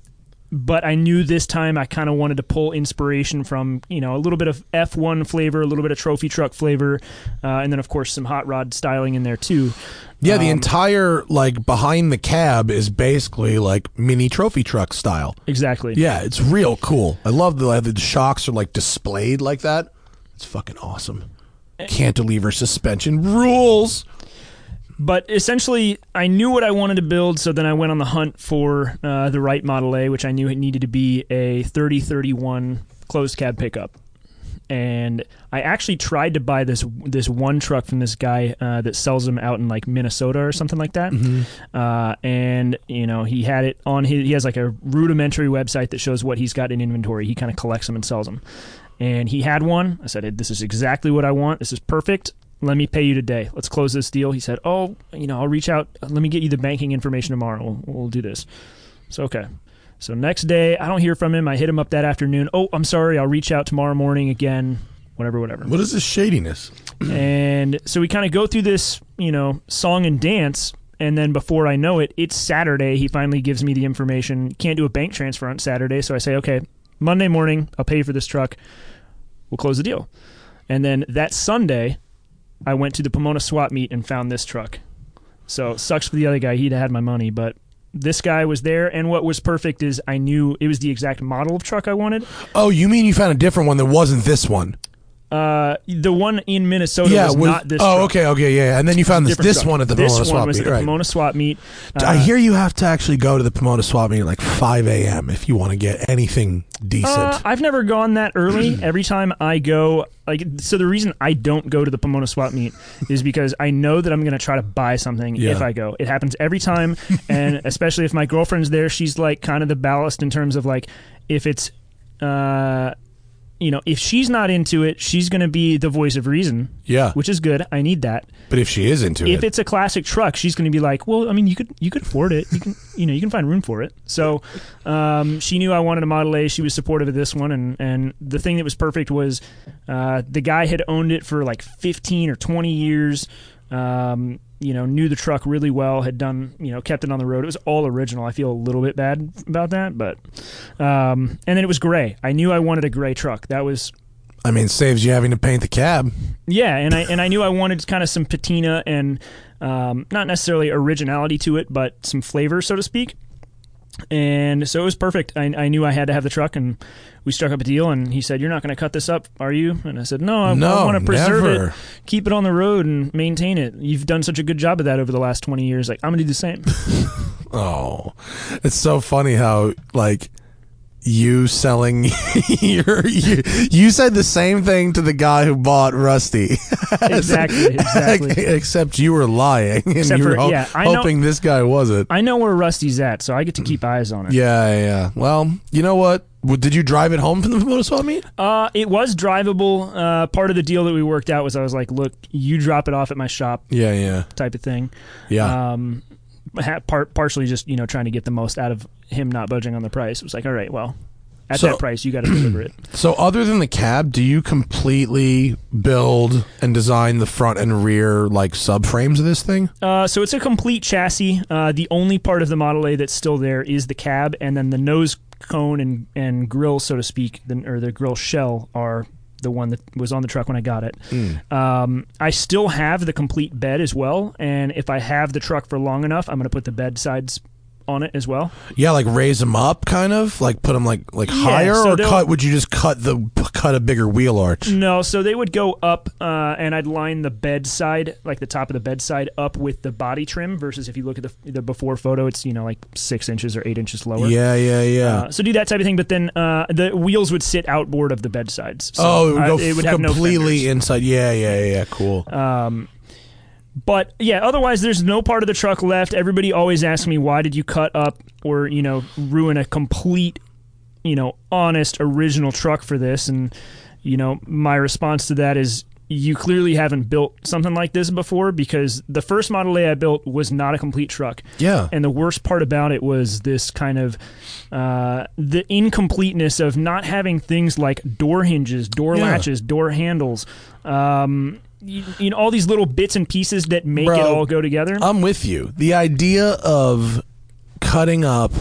but I knew this time I kind of wanted to pull inspiration from you know a little bit of F1 flavor, a little bit of trophy truck flavor, uh, and then of course some hot rod styling in there too. Yeah, the Um, entire like behind the cab is basically like mini trophy truck style. Exactly. Yeah, it's real cool. I love the the shocks are like displayed like that. It's fucking awesome. Cantilever suspension rules. But essentially, I knew what I wanted to build, so then I went on the hunt for uh, the right Model A, which I knew it needed to be a 3031 closed cab pickup. And I actually tried to buy this this one truck from this guy uh, that sells them out in like Minnesota or something like that. Uh, and you know he had it on his he has like a rudimentary website that shows what he's got in inventory. He kind of collects them and sells them. And he had one. I said, "This is exactly what I want. This is perfect let me pay you today. Let's close this deal. He said, oh, you know, I'll reach out. Let me get you the banking information tomorrow. We'll, we'll do this. So, okay. So next day, I don't hear from him. I hit him up that afternoon. Oh, I'm sorry. I'll reach out tomorrow morning again. Whatever, whatever. What is this shadiness? And so we kind of go through this, you know, song and dance. And then before I know it, it's Saturday. He finally gives me the information. Can't do a bank transfer on Saturday. So I say, okay, Monday morning, I'll pay you for this truck. We'll close the deal. And then that Sunday, I went to the Pomona swap meet and found this truck. So sucks for the other guy. He'd have had my money, but this guy was there. And what was perfect is I knew it was the exact model of truck I wanted. Oh, you mean you found a different one that wasn't this one? Uh, the one in Minnesota yeah, was, was- not this. Oh, truck. okay, okay, yeah. And then you found this Different this truck. one at the this Pomona one swap was meet, at the right? Pomona swap meet. I Uh, hear you have to actually go to the Pomona swap meet at like 5 a.m. if you want to get anything decent. Uh, I've never gone that early. Every time I go, like, so the reason I don't go to the Pomona swap meet is because I know that I'm going to try to buy something Yeah. if I go. It happens every time, and especially if my girlfriend's there, she's like kind of the ballast in terms of like if it's, uh, you know, if she's not into it, she's going to be the voice of reason, yeah, which is good. I need that. but if she is into if it, if it's a classic truck, she's going to be like, "Well, I mean, you could you could afford it. You can you know you can find room for it." So, um, she knew I wanted a Model A. She was supportive of this one, and and the thing that was perfect was uh, the guy had owned it for like fifteen or twenty years. Um, you know, knew the truck really well. Had done you know kept it on the road. It was all original. I feel a little bit bad about that, but um, and then it was gray. I knew I wanted a gray truck. That was I mean, saves you having to paint the cab. yeah, and I and I knew I wanted kind of some patina and um, not necessarily originality to it, but some flavor, so to speak. And so it was perfect. I, I knew I had to have the truck, and we struck up a deal. And he said, "You're not going to cut this up, are you?" And I said, "No, I, No, want to preserve never. it, keep it on the road, and maintain it. You've done such a good job of that over the last 20 years. Like I'm going to do the same." Oh, it's so funny how like you selling your you, you said the same thing to the guy who bought Rusty. exactly, exactly. Except you were lying and Except you were for- ho- yeah, I know- hoping this guy wasn't. I know where Rusty's at, so I get to keep eyes on it. Yeah, yeah, yeah. Well, you know what? Did you drive it home from the Pomona swap meet? Uh, it was drivable. Uh, part of the deal that we worked out was I was like, "Look, you drop it off at my shop." Yeah, yeah, type of thing. yeah. Um, part partially just you know trying to get the most out of him not budging on the price. It was like, all right, well, at So- that price, you got to deliver it. So, other than the cab, do you completely build and design the front and rear like subframes of this thing? Uh, so it's a complete chassis. Uh, the only part of the Model A that's still there is the cab, and then the nose cone and, and grill, so to speak, the, or the grill shell are the one that was on the truck when I got it. Um, I still have the complete bed as well, and if I have the truck for long enough, I'm going to put the bed sides on it as well. Yeah, like raise them up, kind of like put them like like Yeah, higher, so or cut? Would you just cut the cut a bigger wheel arch? No, so they would go up, uh, and I'd line the bed side, like the top of the bed side, up with the body trim. Versus if you look at the the before photo, it's you know like six inches or eight inches lower. Yeah, yeah, yeah. Uh, so do that type of thing, but then uh, the wheels would sit outboard of the bed sides. So, oh, it would uh, go it would no completely fenders. inside. Yeah, yeah, yeah, yeah. Cool. Um, but yeah, otherwise there's no part of the truck left. Everybody always asks me why did you cut up or you know ruin a complete, you know, honest original truck for this, and you know my response to that is. You clearly haven't built something like this before because the first Model A I built was not a complete truck. yeah. And the worst part about it was this kind of uh, the incompleteness of not having things like door hinges, door Yeah. latches, door handles. Um, you, you know, all these little bits and pieces that make Bro, it all go together. I'm with you. The idea of cutting up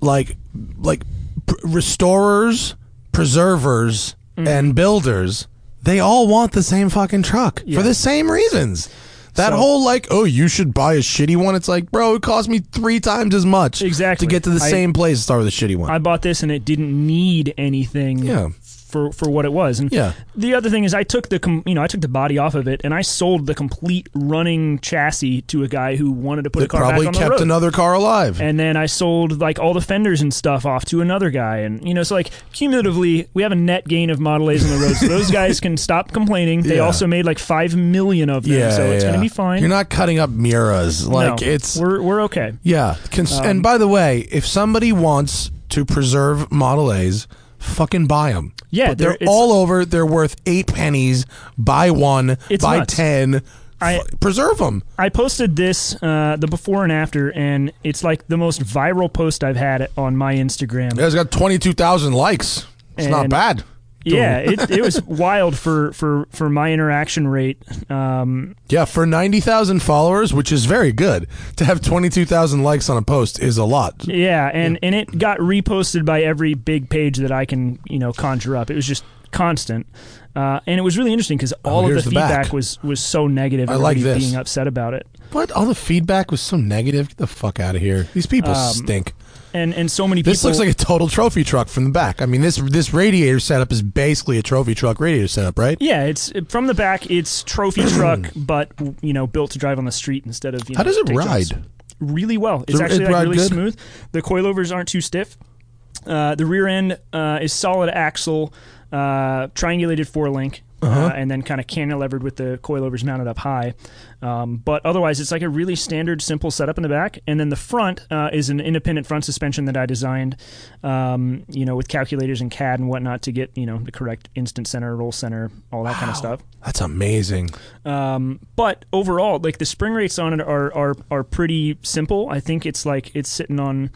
like like pr- restorers, preservers, Mm-hmm. and builders, they all want the same fucking truck Yeah. for the same reasons. That So- whole like, oh, you should buy a shitty one. It's like, bro, it cost me three times as much Exactly. to get to the I- same place to start with a shitty one. I bought this and it didn't need anything Yeah. For, for what it was. And yeah, The other thing is, I took the com- you know I took the body off of it and I sold the complete running chassis to a guy who wanted to put a car probably back on the kept road. another car alive. and then I sold like all the fenders and stuff off to another guy, and you know, so like cumulatively, we have a net gain of Model A's on the road, so those guys can stop complaining. They Yeah. also made like five million of them, yeah, so it's yeah. gonna be fine. You're not cutting up Miras. Like No, it's we're we're okay. Yeah. Cons- Um, and by the way, if somebody wants to preserve Model A's, fucking buy them. Yeah, but they're they're- all over. They're worth eight pennies. Buy one. Buy nuts. ten. I- F- preserve them. I posted this uh, the before and after, and it's like the most viral post I've had on my Instagram. It's got twenty two thousand likes. It's not bad. Yeah, it, it was wild for, for, for my interaction rate. Um, Yeah, for ninety thousand followers, which is very good, to have twenty two thousand likes on a post is a lot. Yeah, and and it got reposted by every big page that I can you know conjure up. It was just constant, uh, and it was really interesting because all of Oh, here's the the back. feedback was was so negative. I like this. being upset about it, What? All the feedback was so negative. Get the fuck out of here. These people Um, stink. And and so many people. This looks like a total trophy truck from the back. I mean, this this radiator setup is basically a trophy truck radiator setup, right? yeah, it's from the back. It's trophy truck, but you know, built to drive on the street instead of. You How know, does it jumps. ride? Really well. It's it actually like really good? smooth. The coilovers aren't too stiff. Uh, the rear end uh, is solid axle, uh, triangulated four link, Uh-huh. uh, and then kind of cantilevered with the coilovers mounted up high. Um, but otherwise, it's like a really standard, simple setup in the back. And then the front uh, is an independent front suspension that I designed, um, you know, with calculators and CAD and whatnot to get you know the correct instant center, roll center, all that kind of stuff. That's amazing. Um, but overall, like the spring rates on it are are are pretty simple. I think it's like it's sitting on.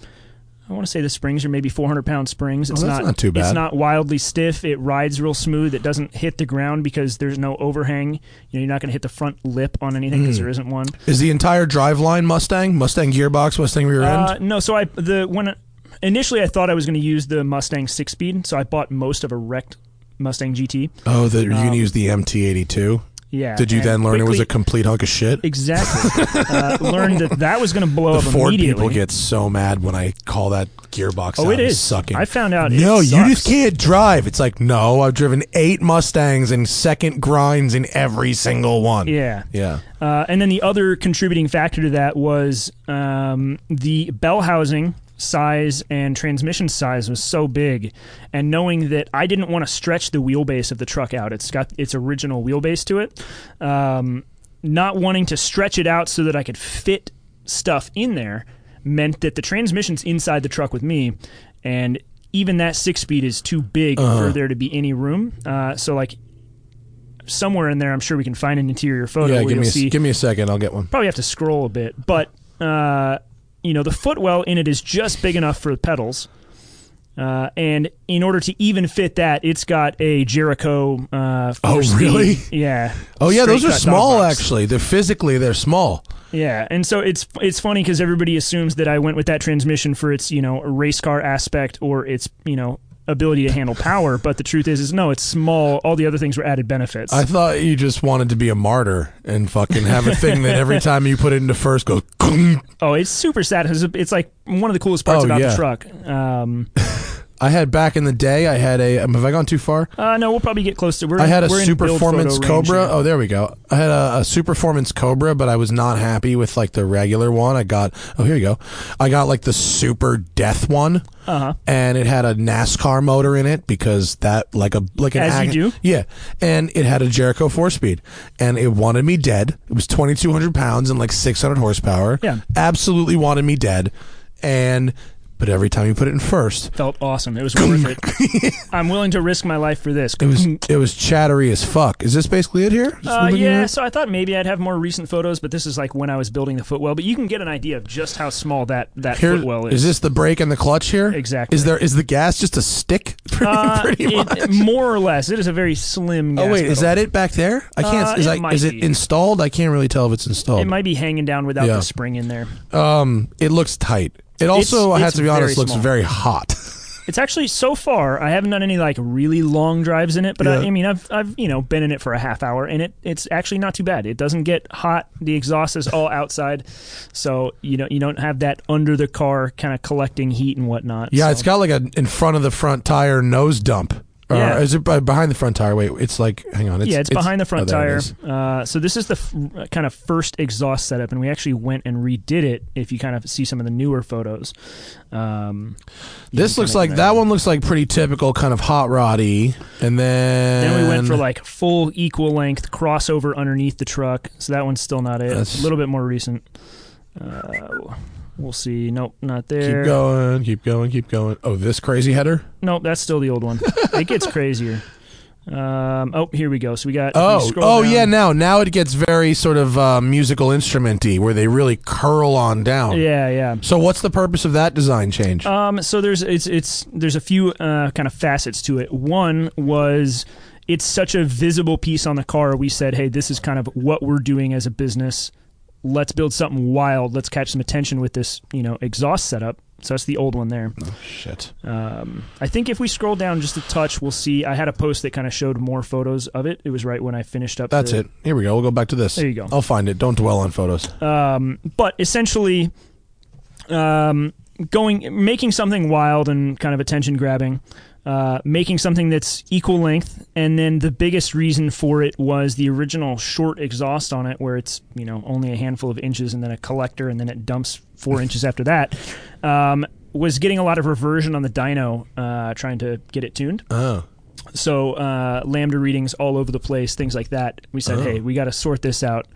I want to say the springs are maybe 400 pound springs. It's Oh, that's not too bad. It's not wildly stiff. It rides real smooth. It doesn't hit the ground because there's no overhang. You know, you're not going to hit the front lip on anything because there isn't one. Is the entire driveline Mustang? Mustang gearbox, Mustang rear end? Uh, no, so I the when initially I thought I was going to use the Mustang six speed, so I bought most of a wrecked Mustang GT. oh, that you're um, going to use the MT82. Yeah. Did you then learn it was a complete hunk of shit? exactly uh, learned that that was going to blow The up Ford immediately. people get so mad when I call that gearbox Oh, it sucking. I found out. no, you just can't drive. It's like, no, I've driven eight Mustangs and second grinds in every single one. Yeah. Yeah. Uh, and then the other contributing factor to that was um, the bell housing size and transmission size was so big, and knowing that I didn't want to stretch the wheelbase of the truck out. It's got its original wheelbase to it. Um, not wanting to stretch it out so that I could fit stuff in there meant that the transmission's inside the truck with me, and even that six speed is too big Uh-huh. for there to be any room. Uh, so like. Somewhere in there, I'm sure we can find an interior photo yeah, give me, a, give me a second. I'll get one. probably have to scroll a bit, but uh, you know the footwell in it is just big enough for the pedals. Uh, and in order to even fit that, it's got a Jerico. Uh, Oh, really? Yeah. Oh yeah, those are small actually. They're physically they're small. Yeah, and so it's it's funny because everybody assumes that I went with that transmission for its you know race car aspect or its you know ability to handle power, but the truth is is no, it's small. All the other things were added benefits. I thought you just wanted to be a martyr and fucking have a thing that every time you put it into first goes. Oh, it's super sad. It's, it's like one of the coolest parts Oh, about yeah. the truck. Um, I had back in the day. I had a. um, Have I gone too far? uh, no, we'll probably get close to. We're I had a we're Superformance Cobra. Oh, there we go. I had a, a Superformance Cobra, but I was not happy with like the regular one. I got. Oh, here you go. I got like the super death one. Uh-huh. And it had a NASCAR motor in it because that like a like an As you do. yeah, and it had a Jerico four speed, and it wanted me dead. It was twenty two hundred pounds and like six hundred horsepower. Yeah. absolutely wanted me dead, and but every time you put it in first, Felt awesome. It was worth it. I'm willing to risk my life for this. it was it was chattery as fuck. Is this basically it here? Uh, at yeah, so I thought maybe I'd have more recent photos, but this is like when I was building the footwell. But you can get an idea of just how small that that Here, footwell is. is this the brake and the clutch here? Exactly. Is there is the gas just a stick? Pretty, Uh, pretty it- much. more or less. It is a very slim. Oh wait, is that it back there? I can't. Uh, is, it I, is it installed? I can't really tell if it's installed. It might be hanging down without Yeah. the spring in there. um, it looks tight. It also, I have to be honest, very looks small. very hot. It's actually so far I haven't done any like really long drives in it, but I, Yeah. I mean I've I've you know been in it for a half hour and it it's actually not too bad. It doesn't get hot. The exhaust is all outside, so you know you don't have that under the car kind of collecting heat and whatnot. yeah, so. it's got like a in front of the front tire nose dump. Yeah. is it be- behind the front tire? Wait, it's like hang on. It's, yeah, it's, behind the front oh, tire. Uh, so this is the f- kind of first exhaust setup, and we actually went and redid it. If you kind of see some of the newer photos, um, This looks like that one looks like pretty typical kind of hot roddy, and then Then we went for like full equal length crossover underneath the truck. So that one's still not it. That's- a little bit more recent. Uh, we'll see. Nope, not there. keep going, keep going, keep going. Oh, this crazy header. Nope, that's still the old one. it gets crazier. Um, oh, here we go. So we got. if we Oh, oh down- yeah. Now, now it gets very sort of uh, musical instrumenty, where they really curl on down. Yeah, yeah. So, what's the purpose of that design change? Um, so there's it's it's there's a few uh, kind of facets to it. One was it's such a visible piece on the car. We said, hey, this is kind of what we're doing as a business. Let's build something wild. Let's catch some attention with this, you know, exhaust setup. So that's the old one there. Oh, shit. Um, I think if we scroll down just a touch, we'll see. I had a post that kind of showed more photos of it. It was right when I finished up. That's the- it. Here we go. We'll go back to this. There you go. I'll find it. Don't dwell on photos. um, but essentially um, going making something wild and kind of attention grabbing uh, making something that's equal length and then the biggest reason for it was the original short exhaust on it where it's you know only a handful of inches and then a collector and then it dumps four inches after that um, was getting a lot of reversion on the dyno uh, trying to get it tuned Oh. So uh, lambda readings all over the place, things like that. We said, Oh. hey, we got to sort this out.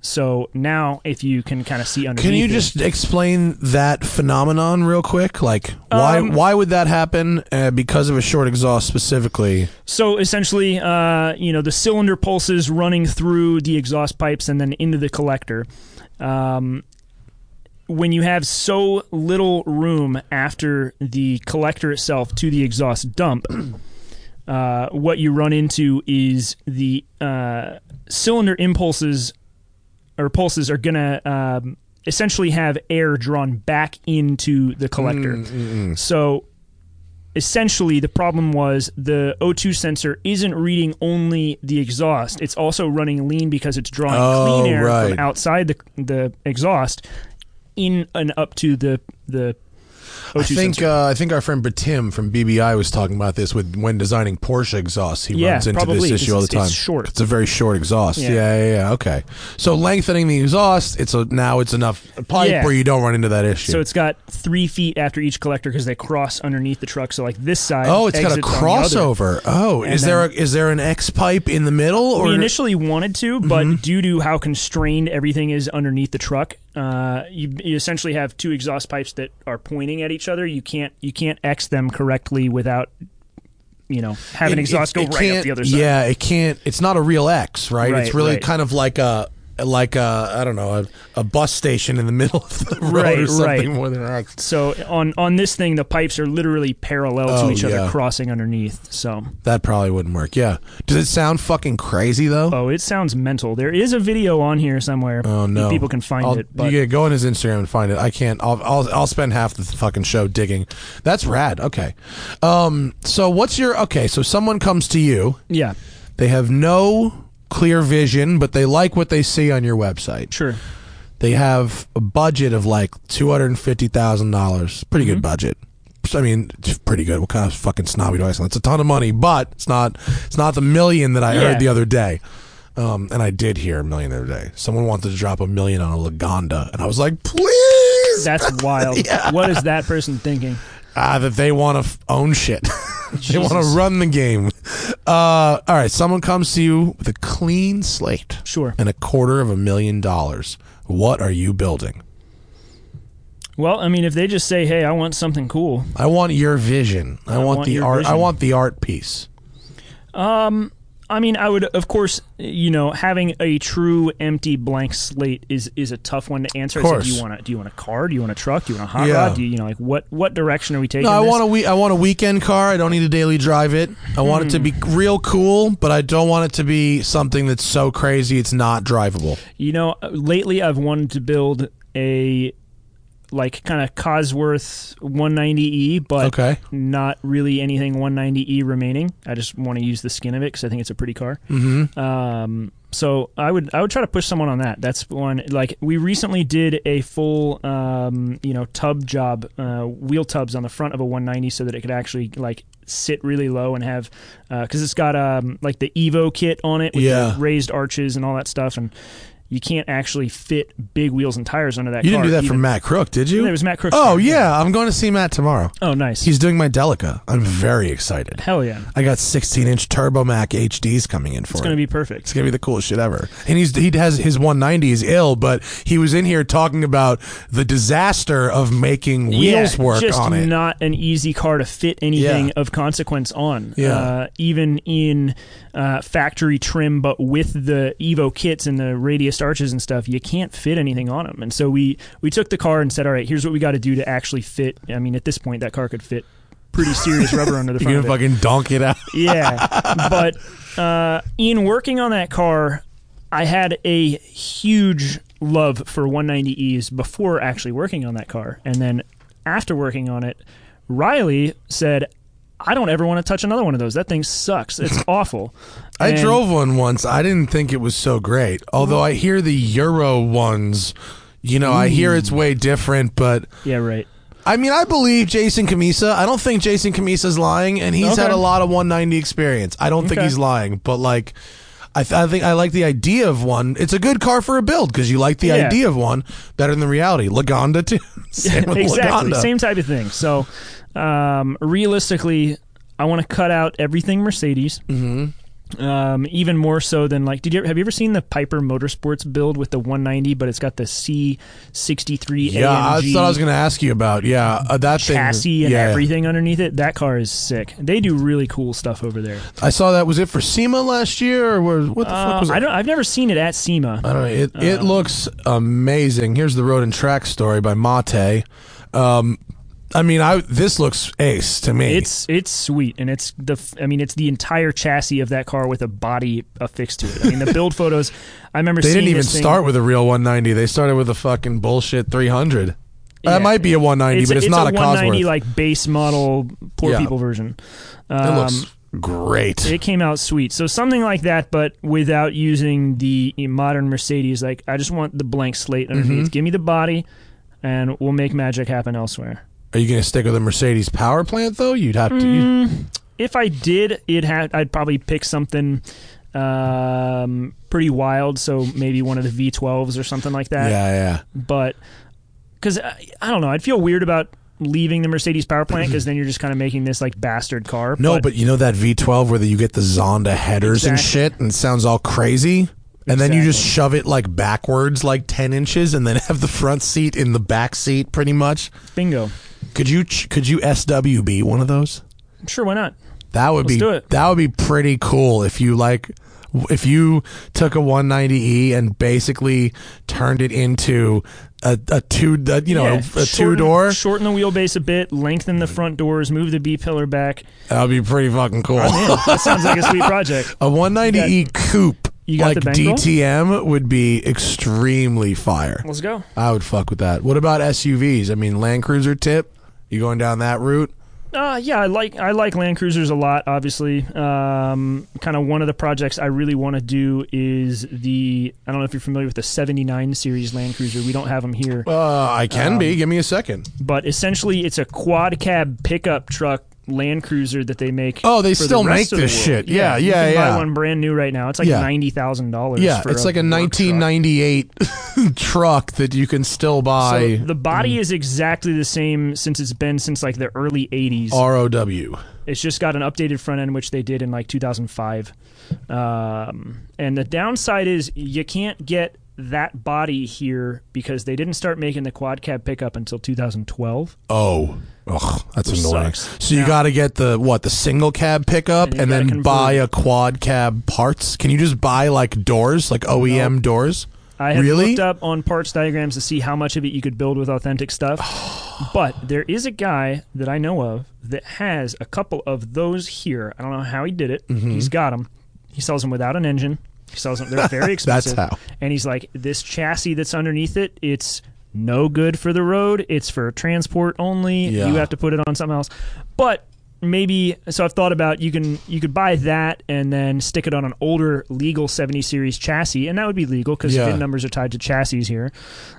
So now, if you can kind of see underneath, Can you it- just explain that phenomenon real quick? Like, why Um, why would that happen? Uh, because of a short exhaust specifically. So essentially, uh, you know, the cylinder pulses running through the exhaust pipes and then into the collector. Um, when you have so little room after the collector itself to the exhaust dump, uh, what you run into is the uh, cylinder impulses or pulses are going to um, essentially have air drawn back into the collector. Mm, So essentially the problem was the O2 sensor isn't reading only the exhaust. It's also running lean because it's drawing Oh, clean air right. from outside the the exhaust in and up to the the O2 I think uh, I think our friend Betim from BBI was talking about this with when designing Porsche exhausts. He Yeah, runs into probably, this issue all the time. it's short. It's a very short exhaust. Yeah. Yeah. yeah, yeah, Okay. So lengthening the exhaust, it's a now it's enough pipe Yeah. where you don't run into that issue. so it's got three feet after each collector because they cross underneath the truck. So like this side. oh, it's got a exits on the other. crossover. Oh, And is there a, is there an X pipe in the middle or we initially wanted to, but Mm-hmm. due to how constrained everything is underneath the truck, uh, you, you essentially have two exhaust pipes that are pointing at each other. You can't you can't X them correctly without you know having It- exhaust it- go it right up the other side. Yeah, it can't. It's not a real X, right? Right, it's really right. kind of like a like a I don't know a, a bus station in the middle of the road Right, or something right. more than an So on on this thing, the pipes are literally parallel Oh, to each yeah. other, crossing underneath. So That probably wouldn't work. Yeah. Does it sound fucking crazy though? oh, it sounds mental. There is a video on here somewhere. Oh no! people can find I'll, it. But you go on his Instagram and find it. I can't. I'll, I'll I'll spend half the fucking show digging. That's rad. Okay. Um. So what's your okay? So someone comes to you. yeah, They have no clear vision, but they like what they see on your website. sure. They have a budget of like two hundred and fifty thousand dollars. Pretty good budget. I mean, it's pretty good. What kind of fucking snobby do I sound? It's a ton of money, but it's not. It's not the million that I Yeah. heard the other day. Um, and I did hear a million the other day. Someone wanted to drop a million on a Lagonda, and I was like, please. That's wild. Yeah. What is that person thinking? Ah, that they want to f- own shit. they want to run the game. Uh, all right, someone comes to you with a clean slate Sure. and a quarter of a million dollars. What are you building? Well, I mean, if they just say, "Hey, I want something cool," I want your vision. I, I want, want the art. I want the art piece. I mean, I would, of course, you know, having a true empty blank slate is is a tough one to answer. Of It's like, course. do you want a do you want a car? Do you want a truck? Do you want a hot Yeah. rod? Do you, you know, like what what direction are we taking? No, I this? want a we- I want a weekend car. I don't need to daily drive it. I want it to be Hmm. real cool, but I don't want it to be something that's so crazy it's not drivable. You know, lately I've wanted to build a like kind of Cosworth 190e, but Okay. not really anything 190e remaining. I just want to use the skin of it because I think it's a pretty car. Mm-hmm. Um, so I would I would try to push someone on that. That's one. Like we recently did a full um, you know tub job, uh, wheel tubs on the front of a 190 so that it could actually like sit really low and have because it's got um, like the Evo kit on it with Yeah. raised arches and all that stuff and. You can't actually fit big wheels and tires under that. You didn't do that for Matt Crook, did you? It was Matt Crook's Oh yeah, I'm going to see Matt tomorrow. Oh, nice. He's doing my Delica. I'm very excited. Hell yeah. I got 16 inch Turbo Mac HDs coming in for it. It's it. going to be perfect. It's gonna be the coolest shit ever. And he's he has his 190 is ill, but he was in here talking about the disaster of making wheels yeah, work just on it. not an easy car to fit anything Yeah. of consequence on. Yeah. Uh, even in uh, factory trim, but with the Evo kits and the radius arches and stuff, you can't fit anything on them. And so we we took the car and said, all right, here's what we got to do to actually fit. I mean, at this point, that car could fit pretty serious rubber under the You're front. gonna of it. fucking donk it out. yeah but uh, in working on that car i had a huge love for 190es before actually working on that car and then after working on it riley said i don't ever want to touch another one of those that thing sucks it's awful I And- drove one once. I didn't think it was so great. Although I hear the Euro ones, you know, I hear it's mm. way different, but yeah right I mean, I believe Jason Cammisa. I don't think Jason Cammisa's lying, and he's Okay. had a lot of 190 experience. I don't think Okay. he's lying, but like, I, th- I think I like the idea of one. It's a good car for a build because you like the Yeah. idea of one better than the reality. Lagonda too. Same exactly Lagonda. same type of thing so um, realistically i want to cut out everything mercedes mm-hmm. Um, even more so than like did you have you ever seen the piper motorsports build with the 190 but it's got the c63 Yeah, I AMG thought I was going to ask you about. Yeah, uh, that thing. chassis and yeah, everything underneath it that car is sick they do really cool stuff over there I saw that. Was it for SEMA last year, or was, what the fuck uh, was it? I don't, i've never seen it at sema I don't know. It Um, it looks amazing. Here's the road and track story by Mate. Um, I mean, I this looks ace to me. It's it's sweet, and it's the I mean it's the entire chassis of that car with a body affixed to it. I mean the build photos. I remember they didn't even start with a real 190. They started with a fucking bullshit 300. Yeah. That might be a 190, It's, but it's, it's not a, a 190 Cosworth. like base model poor Yeah. people version. it Um, looks great. it came out sweet. So something like that, but without using the modern Mercedes. Like I just want the blank slate underneath. Mm-hmm. Give me the body, and we'll make magic happen elsewhere. Are you going to stick with a Mercedes power plant though? You'd have to. Mm. you- if I did, it had I'd probably pick something um, pretty wild. So maybe one of the V12s or something like that. yeah, yeah. But because I, I don't know, I'd feel weird about leaving the Mercedes power plant because then you're just kind of making this like bastard car. No, but, you know that V12 where the, you get the Zonda headers and shit, and it sounds all crazy. And then you just shove it like backwards, like ten inches, and then have the front seat in the back seat, pretty much. bingo. Could you could you SWB one of those? Sure, why not? That would Let's be do it. that would be pretty cool if you like If you took a 190e and basically turned it into a, a two, a, you know, Yeah, a, a two door, Shorten the wheelbase a bit, lengthen the front doors, move the B pillar back. that would be pretty fucking cool. Oh, man, that sounds like a sweet project. A 190e coupe you got like the? DTM would be extremely fire. Let's go. I would fuck with that. What about SUVs? I mean, Land Cruiser tip. You going down that route? Uh, yeah, I like I like Land Cruisers a lot. Obviously, um, kind of one of the projects I really want to do is the I don't know if you're familiar with the '79 series Land Cruiser. We don't have them here, Uh, I can Um, be. Give me a second. but essentially it's a quad cab pickup truck Land Cruiser that they make. Oh, they the still rest make this shit. Yeah, you yeah, can yeah. Buy one brand new right now. It's like Yeah. ninety thousand dollars. Yeah, it's like a 1998 truck that you can still buy. So the body is exactly the same since it's been since like the early '80s. ROW. It's just got an updated front end, which they did in like 2005. Um, and the downside is you can't get that body here because they didn't start making the quad cab pickup until 2012. Oh, Ugh, that's Which annoying. sucks. So you got to get the what the single cab pickup And and, then convert buy a quad cab parts. Can you just buy like doors, like OEM doors? I have Really? looked up on parts diagrams to see how much of it you could build with authentic stuff. but there is a guy that I know of that has a couple of those here. I don't know how he did it. Mm-hmm. He's got them. He sells them without an engine. He sells them. They're very expensive. how. And he's like, this chassis that's underneath it, it's no good for the road. It's for transport only. Yeah. You have to put it on something else. But maybe so I've thought about you can you could buy that and then stick it on an older legal 70 series chassis and that would be legal because Yeah. VIN numbers are tied to chassis here.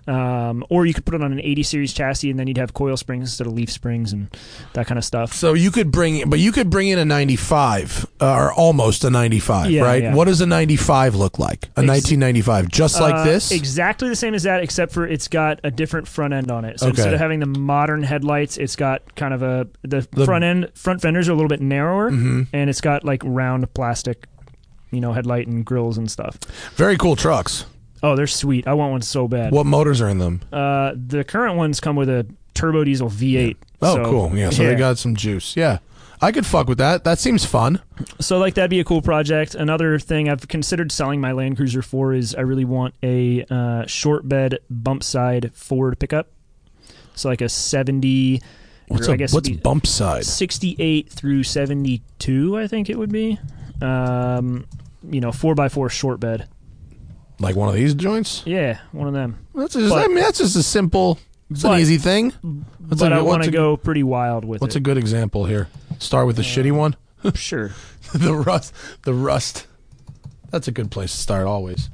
Um, or you could put it on an 80 series chassis and then you'd have coil springs instead of leaf springs and that kind of stuff. So you could bring, but you could bring in a 95 uh, or almost a 95, Yeah, right? yeah. What does a 95 look like? A Ex- 1995, just like Uh, this? Exactly the same as that, except for it's got a different front end on it. So Okay. instead of having the modern headlights, it's got kind of a the, The- front end front fenders are a little bit narrower, Mhm. and it's got like round plastic, you know, headlight and grills and stuff. Very cool trucks. Oh, they're sweet. I want one so bad. What motors are in them? Uh, the current ones come with a turbo diesel V8. Oh, So, cool. Yeah, so they got some juice. Yeah. I could fuck with that. That seems fun. So like that'd be a cool project. Another thing I've considered selling my Land Cruiser for is I really want a uh, short bed bump side Ford pickup. So like a seventy. What's, a, I guess what's bump side? 68 through 72, I think it would be. Um, you know, four by four short bed. Like one of these joints? Yeah, one of them. That's just, But- I mean, that's just a simple, it's an easy thing. What's but a, I want to go pretty wild with it. What's a good example here? Start with the shitty one. sure. the rust. The rust. That's a good place to start always.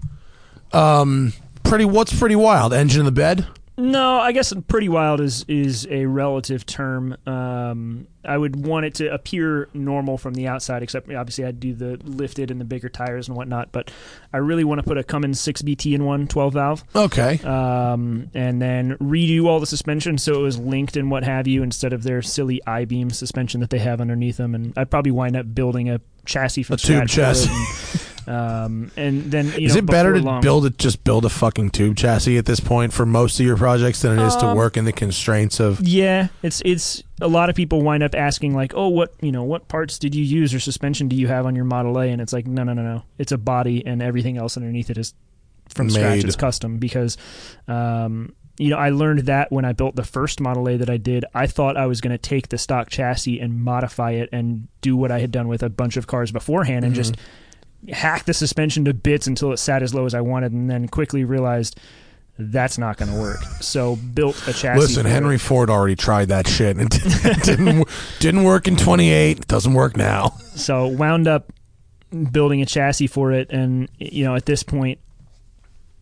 Um, pretty. What's pretty wild? Engine in the bed. No, I guess pretty wild is is a relative term. Um, I would want it to appear normal from the outside, except obviously I'd do the lifted and the bigger tires and whatnot. But I really want to put a Cummins 6BT in one 12 valve, Okay. um, and then redo all the suspension so it was linked and what have you, instead of their silly I beam suspension that they have underneath them. And I'd probably wind up building a chassis from A tube for chassis. Um, and then you is know, it better to long- build it? Just build a fucking tube chassis at this point for most of your projects than it is to Um, work in the constraints of. Yeah, it's it's a lot of people wind up asking like, "Oh, what you know, what parts did you use or suspension do you have on your Model A?" And it's like, no, no, no, no. It's a body, and everything else underneath it is from scratch. Made. It's custom because, um, you know, I learned that when I built the first Model A that I did. I thought I was going to take the stock chassis and modify it and do what I had done with a bunch of cars beforehand, and just hack the suspension to bits until it sat as low as I wanted, and then quickly realized. That's not going to work. So built a chassis. Listen. Henry Ford already tried that shit and didn't didn't work in 28. Doesn't work now. so wound up building a chassis for it and you know at this point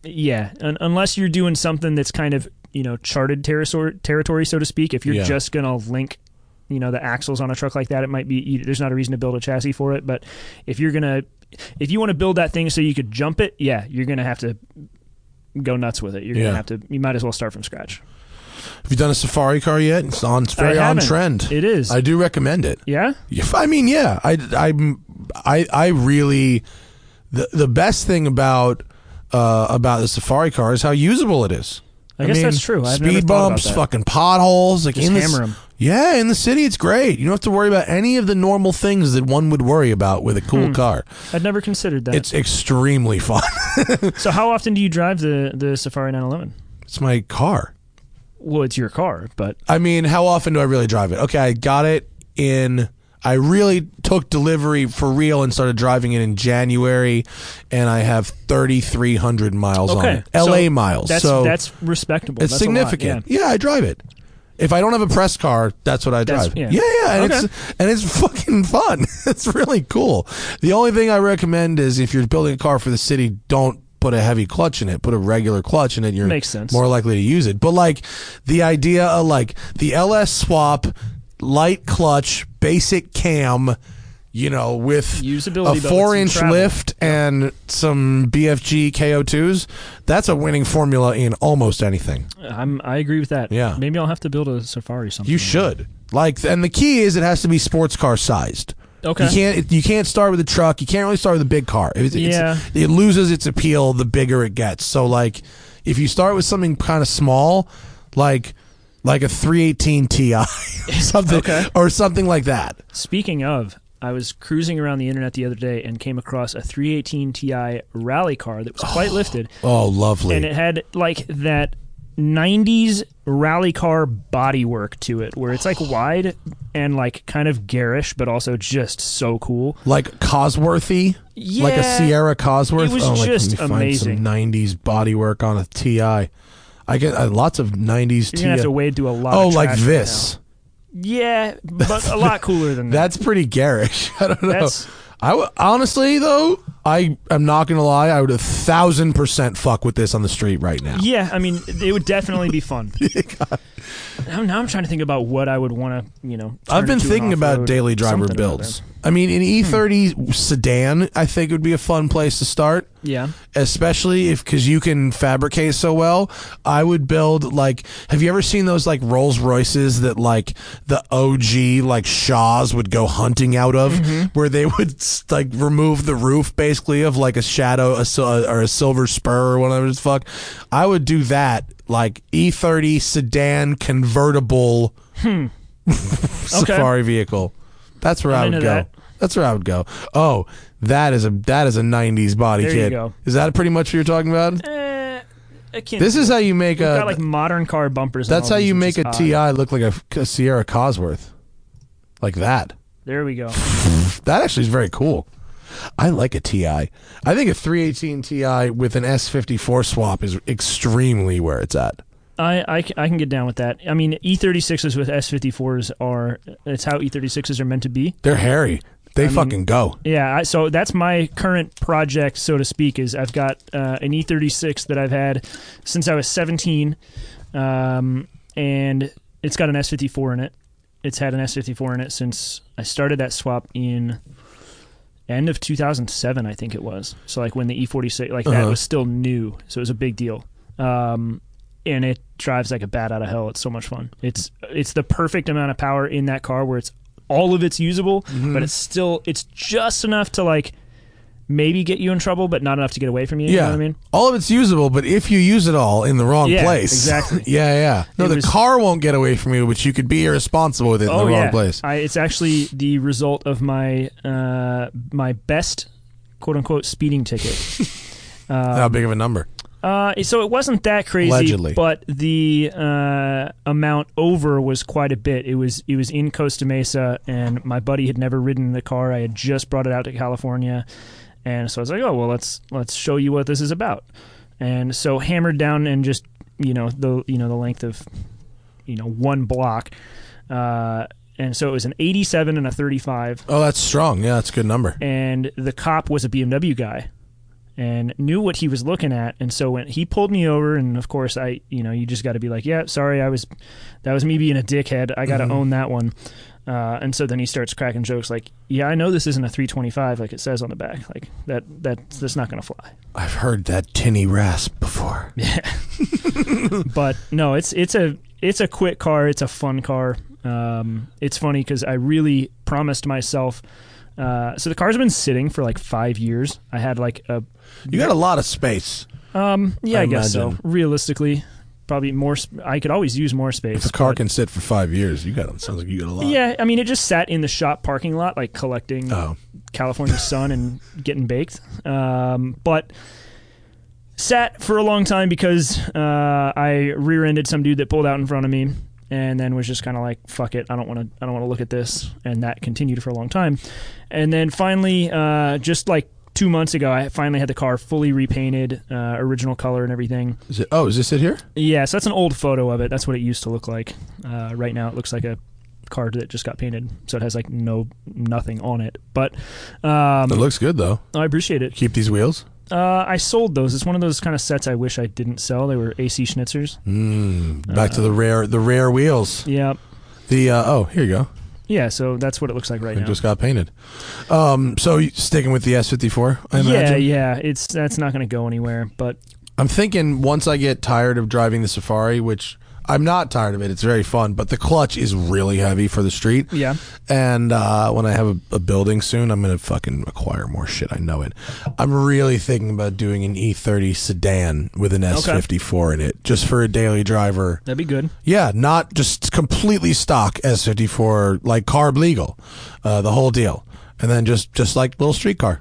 yeah un- unless you're doing something that's kind of you know charted territory territory so to speak if you're Yeah. just going to link you know the axles on a truck like that it might be there's not a reason to build a chassis for it but if you're going to if you want to build that thing so you could jump it yeah you're going to have to go nuts with it you're going to have to you might as well start from scratch Have you done a safari car yet? It's on. It's very on trend. it is I do recommend it. yeah I mean, yeah, I, I, I, I really, the the best thing about uh, about the Safari car is how usable it is. I guess mean, that's true. I've speed bumps, fucking potholes, like Just in 'em. Yeah, in the city, it's great. You don't have to worry about any of the normal things that one would worry about with a cool hmm. car. I'd never considered that. It's extremely fun. so how often do you drive the the Safari 911? it's my car. Well, it's your car, but I mean, how often do I really drive it? Okay, I got it in. I really took delivery for real and started driving it in January, and I have 3,300 miles on okay, it. LA So miles. That's so that's respectable. it's That's a lot, significant. yeah. yeah. I drive it. If I don't have a press car, that's what I That's- drive. yeah. yeah, yeah, and Okay. it's and it's fucking fun. it's really cool. The only thing I recommend is if you're building a car for the city, don't put a heavy clutch in it. Put a regular clutch in it. You're Makes sense. more likely to use it. But like the idea of like the LS swap, light clutch, basic cam, you know, with Usability, a four inch travel. lift and some BFG KO2s, that's a winning formula in almost anything. Uh, I'm I agree with that. Yeah. Maybe I'll have to build a Safari something. You should. Like and the key is it has to be sports car sized. Okay. You can't you can't start with a truck. You can't really start with a big car. It's- Yeah. it loses its appeal the bigger it gets. So like if you start with something kind of small, like like a 318 Ti, something Okay. or something like that. Speaking of, I was cruising around the internet the other day and came across a 318 Ti rally car that was quite lifted, Oh, lovely. and it had like that 90s rally car bodywork to it, where it's like wide and like kind of garish, but also just so cool. like Cosworthy, like a Sierra Cosworth. It was oh, like, just find amazing. Some '90s bodywork on a Ti. I get uh, lots of '90s You're gonna have to wade through a lot. Oh, of like this. Yeah, but a lot cooler than that. That's pretty garish. I don't know. That's- I w- honestly though, I am not gonna lie. I would a thousand percent fuck with this on the street right now. Yeah, I mean, it would definitely be fun. now, now I'm trying to think about what I would want to, you know. I've turn been into an thinking about off-road daily driver something builds. I mean, an hmm. E30 sedan, I think would be a fun place to start. Yeah. especially if because you can fabricate so well. I would build like have you ever seen those like rolls royces that like the og like shaws would go hunting out of? Mm-hmm. Where they would like remove the roof basically of like a shadow a, or a silver spur or whatever the fuck? I would do that like e30 sedan convertible hmm. safari vehicle. That's where i I'm would go. that. That's where I would go. Oh, that is a that is a '90s body There you kit. go. Is that pretty much what you're talking about? Eh, akin This is how you make We've a. got like modern car bumpers. and that's all how these, you which make a is Ti odd. look like a, a Sierra Cosworth, like that. There we go. That actually is very cool. I like a Ti. I think a 318 Ti with an S54 swap is extremely where it's at. I, I, c- I can get down with that. I mean, E36s with S54s are. It's how E36s are meant to be. They're hairy. They I mean- fucking go. Yeah, I, so that's my current project, so to speak. Is I've got uh, an E36 that I've had since I was 17, um, and it's got an S54 in it. It's had an S54 in it since I started that swap in end of 2007, I think it was. So like when the E46 like that Uh-huh. was still new, so it was a big deal. Um, and it drives like a bat out of hell. It's so much fun. It's it's the perfect amount of power in that car where it's all of it's usable, Mm-hmm. but it's still it's just enough to like maybe get you in trouble, but not enough to get away from you. You Yeah, know what I mean? all of it's usable, but if you use it all in the wrong Yeah, place, exactly. yeah, yeah. No, It the was- car won't get away from you, but you could be irresponsible with it in oh the wrong yeah, place. I, it's actually the result of my uh, my best quote unquote speeding ticket. How big of a number? Uh, so it wasn't that crazy, Allegedly. but the uh, amount over was quite a bit. It was it was in Costa Mesa, and my buddy had never ridden the car. I had just brought it out to California, and so I was like, "Oh well, let's let's show you what this is about." And so hammered down and just you know the you know the length of you know one block, uh, and so it was an 87 and a 35 Oh, that's strong. Yeah, that's a good number. and the cop was a BMW guy and knew what he was looking at and so when he pulled me over and of course I you know you just got to be like yeah sorry I was that was me being a dickhead I got to own that one uh, and so then he starts cracking jokes like yeah I know this isn't a 325 like it says on the back like that that that's not going to fly I've heard that tinny rasp before. Yeah. But no, it's it's a it's a quick car. It's a fun car. Um, it's funny because I really promised myself. Uh, so the car's been sitting for like five years. I had like a You got a lot of space. um, yeah, I, I guess so. Realistically, probably more. sp- I could always use more space. If a car but- can sit for five years, you got it. Sounds like you got a lot. Yeah, I mean, it just sat in the shop parking lot, like collecting Oh, California sun and getting baked. Um, but sat for a long time because uh, I rear-ended some dude that pulled out in front of me, and then was just kind of like, "Fuck it, I don't want to. I don't want to look at this." And that continued for a long time, and then finally, uh, just like two months ago, I finally had the car fully repainted, uh, original color and everything. is it? Oh, is this it here? Yeah, so that's an old photo of it. That's what it used to look like. Uh, right now, it looks like a car that just got painted, so it has like no nothing on it. But um, It looks good though. I appreciate it. Keep these wheels. Uh, I sold those. It's one of those kind of sets I wish I didn't sell. They were AC Schnitzers. Mm, back to the rare, the rare wheels. Yeah, The uh, oh, here you go. yeah. So that's what it looks like right It now. just got painted. Um, so sticking with the S54, I yeah, yeah. It's that's not going to go anywhere. But I'm thinking once I get tired of driving the Safari, which I'm not tired of it. It's very fun, but the clutch is really heavy for the street. yeah, And uh, when I have a, a building soon, I'm gonna fucking acquire more shit. I know it. I'm really thinking about doing an E30 sedan with an S54 in it, just for a daily driver. that'd be good. Yeah, not just completely stock S54, like carb legal, uh, the whole deal, and then just just like little street car.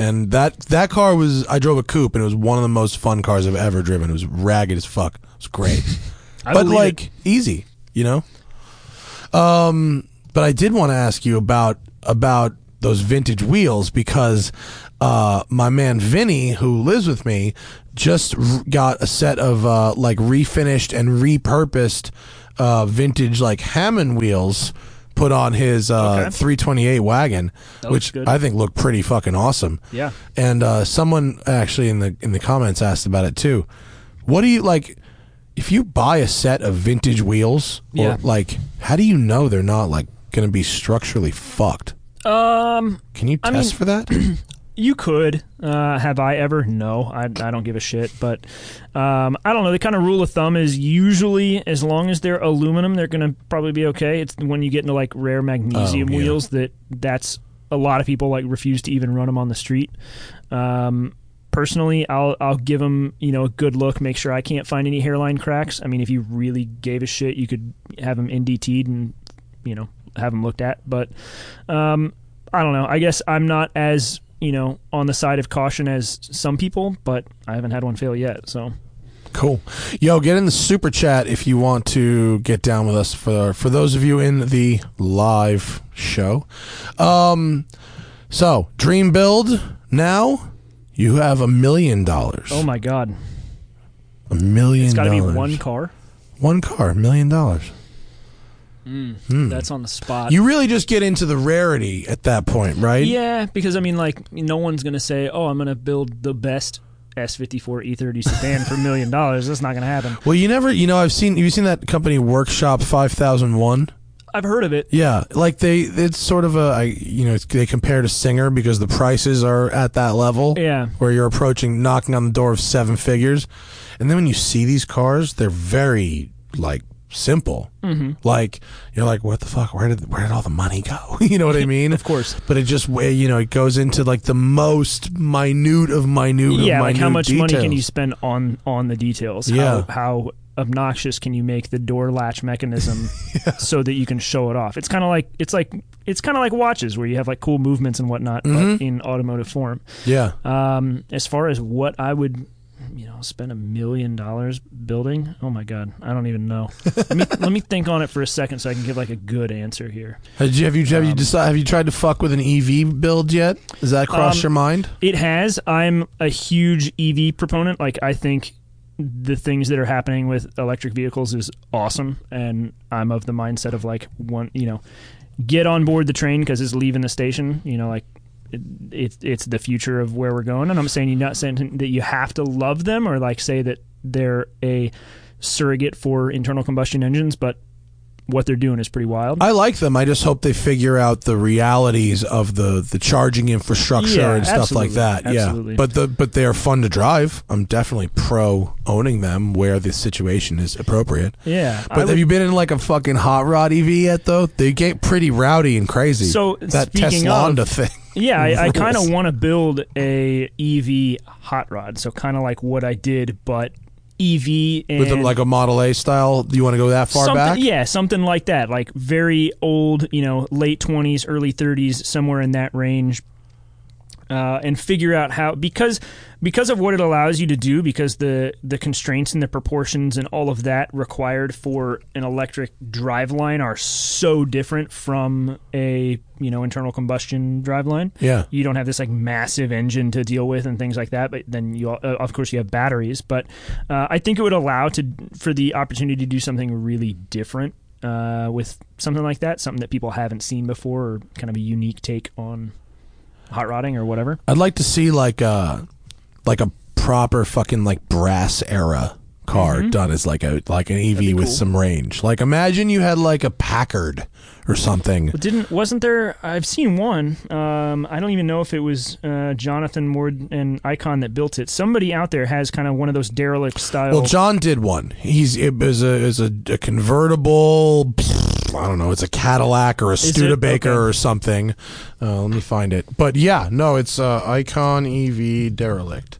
And that that car was I drove a coupe, and it was one of the most fun cars I've ever driven. It was ragged as fuck. It was great, I but like it. easy, you know. Um, but I did want to ask you about about those vintage wheels because uh, my man Vinny, who lives with me, just r- got a set of uh, like refinished and repurposed uh, vintage like Hammond wheels put on his uh, Okay. 328 wagon, That which. I think looked pretty fucking awesome. Yeah. And uh, someone actually in the in the comments asked about it too. What do you like? If you buy a set of vintage wheels, or Yeah. like, how do you know they're not like going to be structurally fucked? Um, Can you I test mean- for that? You could. Uh, have I ever? No, I, I don't give a shit. But um, I don't know. The kind of rule of thumb is usually as long as they're aluminum, they're going to probably be okay. It's when you get into like rare magnesium Oh, yeah. wheels that that's a lot of people like refuse to even run them on the street. Um, personally, I'll I'll give them you know a good look, make sure I can't find any hairline cracks. I mean, if you really gave a shit, you could have them NDT'd and you know have them looked at. But um, I don't know. I guess I'm not as you know on the side of caution as some people, but I haven't had one fail yet. So Cool. Yo, get in the super chat if you want to get down with us for for those of you in the live show. Um so, dream build now you have a million dollars. oh my god, A million it's got to be dollars. one car. One car, a million dollars. Hmm, hmm. That's on the spot. You really just get into the rarity at that point, right? yeah, because I mean, like, no one's gonna say, "Oh, I'm gonna build the best S54 E30 sedan for a million dollars." That's not gonna happen. Well, you never, you know, I've seen, you've you seen that company Workshop 5001? I've heard of it. Yeah, like they, it's sort of a, I, you know, they compare to Singer because the prices are at that level. Yeah. Where you're approaching, knocking on the door of seven figures. And then when you see these cars, they're very, like, simple. Mm-hmm. Like, you're like, what the fuck? Where did, where did all the money go? you know what I mean? Of course. But it just, way you know, it goes into, like, the most minute of minute Yeah, of like how minute much money can you spend on on the details? Yeah. How, how obnoxious can you make the door latch mechanism so that you can show it off? It's kind of like it's like it's kind of like watches where you have like cool movements and whatnot, Mm-hmm. but in automotive form. Yeah. Um, as far as what I would, you know, spend a million dollars building, oh my god, I don't even know. let me let me think on it for a second so I can give like a good answer here. Have you have you, have you decided have you tried to fuck with an EV build yet? Does that cross Um, your mind? It has. I'm a huge EV proponent. Like I think the things that are happening with electric vehicles is awesome, and I'm of the mindset of like one, you know, get on board the train because it's leaving the station. You know, like it, it's it's the future of where we're going. And I'm saying you're not saying that you have to love them or like say that they're a surrogate for internal combustion engines, but what they're doing is pretty wild. I like them. I just hope they figure out the realities of the the charging infrastructure Yeah, and stuff like that. Absolutely. Yeah, but the but they are fun to drive. I'm definitely pro owning them where the situation is appropriate. yeah, I But would- have you been in like a fucking hot rod EV yet though? They get pretty rowdy and crazy. So, that speaking Tesla of- thing. Yeah, I, I kind of want to build a EV hot rod. So kind of like what I did, but EV and with a, like a Model A style. Do you want to go that far back? Yeah, something like that. Like very old, you know, late 20s, early 30s, somewhere in that range. Uh, and figure out how because because of what it allows you to do because the the constraints and the proportions and all of that required for an electric driveline are so different from a you know internal combustion driveline. Yeah. you don't have this like massive engine to deal with and things like that but then you uh, of course you have batteries but uh, i think it would allow to for the opportunity to do something really different uh, with something like that something that people haven't seen before or kind of a unique take on hot rodding or whatever I'd like to see like a like a proper fucking like brass era car done as like a like an EV with cool. some range. Like imagine you had like a Packard or something. But didn't wasn't there? I've seen one. Um, I don't even know if it was uh, Jonathan Ward and Icon that built it. Somebody out there has kind of one of those derelict style. Well, John did one. He's it was a is a, a convertible. I don't know. It's a Cadillac or a? Studebaker Okay. or something. Uh, let me find it. But yeah, no, it's uh, Icon EV derelict.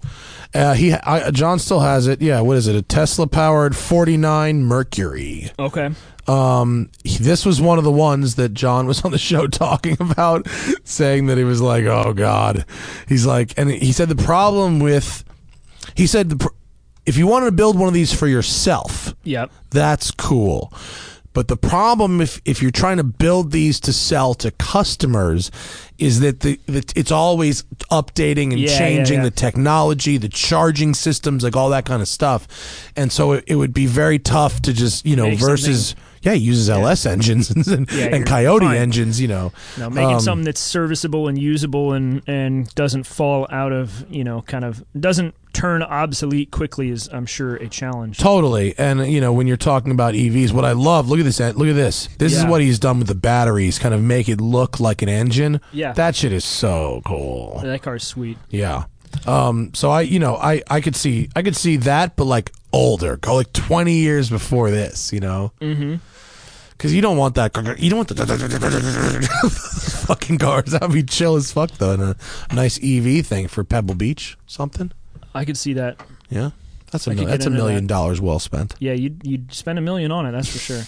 Uh, he I, John still has it. Yeah, what is it? A Tesla powered 49 Mercury. okay. Um, he- this was one of the ones that John was on the show talking about, saying that he was like, "Oh God," he's like, and he said the problem with, he said the, pr- if you wanted to build one of these for yourself, Yep. that's cool. But the problem, if if you're trying to build these to sell to customers, is that the that it's always updating and Yeah, yeah, changing yeah. the technology, the charging systems, like all that kind of stuff. And so it, it would be very tough to just you know Make versus yeah, he uses LS engines and, and, Yeah, you're Coyote fine. engines. You know, No, making Um, something that's serviceable and usable and and doesn't fall out of you know kind of doesn't turn obsolete quickly is I'm sure a challenge. Totally, and you know when you're talking about EVs, what I love, look at this, look at this. This is what he's done with the batteries, kind of make it look like an engine. Yeah. that shit is so cool. That car's sweet. Yeah. Um. So I, you know, I I could see I could see that, but like older, go like 20 years before this. You know. Mm-hmm. Because you don't want that. You don't want the fucking cars. That'd be chill as fuck though. And a nice EV thing for Pebble Beach, something. I could see that. Yeah. That's a mil- that's a million that. dollars well spent. Yeah, you'd you'd spend a million on it. That's for sure.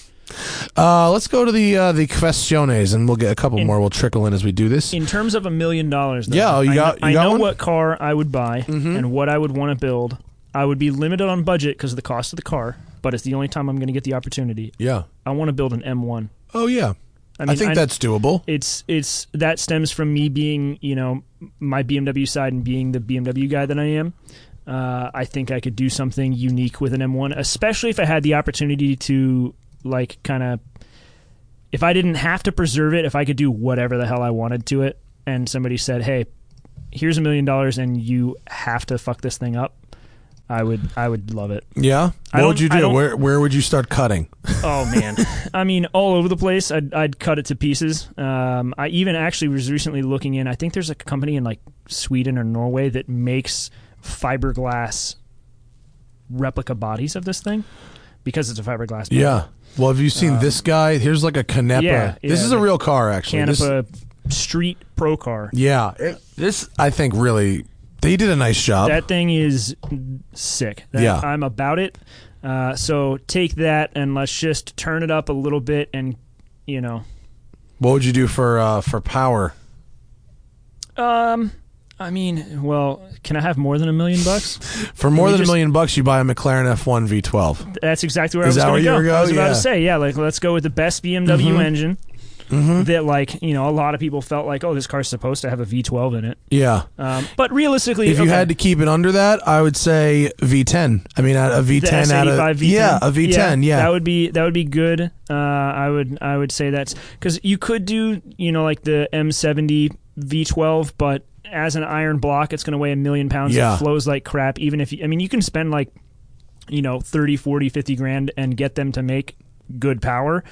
Uh, let's go to the uh, the questiones, and we'll get a couple In- more. We'll trickle in as we do this. In terms of a million dollars, though, Yeah, oh, you got- know, you I got know one? Mm-hmm. what car I would buy and what I would want to build. I would be limited on budget because of the cost of the car, but it's the only time I'm going to get the opportunity. yeah. I want to build an M1. Oh yeah. I, I, mean, think that's doable. it's it's that stems from me being you know my BMW side and being the BMW guy that I am. Uh, I think I could do something unique with an M1, especially if I had the opportunity to like kind of if I didn't have to preserve it, if I could do whatever the hell I wanted to it, and somebody said, "Hey, here's a million dollars, and you have to fuck this thing up," I would I would love it. Yeah. What would you do? Where where would you start cutting? Oh man, I mean, all over the place. I'd I'd cut it to pieces. Um, I even actually was recently looking in. I think there's a company in like Sweden or Norway that makes fiberglass replica bodies of this thing because it's a fiberglass. Body. Yeah. Well, have you seen this guy? Here's like a Canepa. Um, yeah, this yeah, is a real car, actually. This- Canepa street pro car. yeah. It- this, I think, really, they did a nice job. That thing is sick. That- Yeah. I'm about it. Uh, so take that and let's just turn it up a little bit and you know what would you do for uh, for power? Um, I mean, well, can I have more than a million bucks? For more than just- a million bucks, you buy a McLaren F1 V12. That's exactly where Is I that was where going you to were go. I was about Yeah. to say, yeah, like let's go with the best BMW engine. That like you know a lot of people felt like oh this car's supposed to have a V12 in it, Yeah. um, but realistically, If you had to keep it under that, I would say V10. I mean, a the V10 out of V10, yeah, a V10. Yeah, that would be that would be good. Uh, I would I would say that's because you could do you know like the M70 V12, but as an iron block, it's going to weigh a million pounds. Yeah. It flows like crap. Even if you, I mean, you can spend like you know 30, 40, 50 grand and get them to make good power.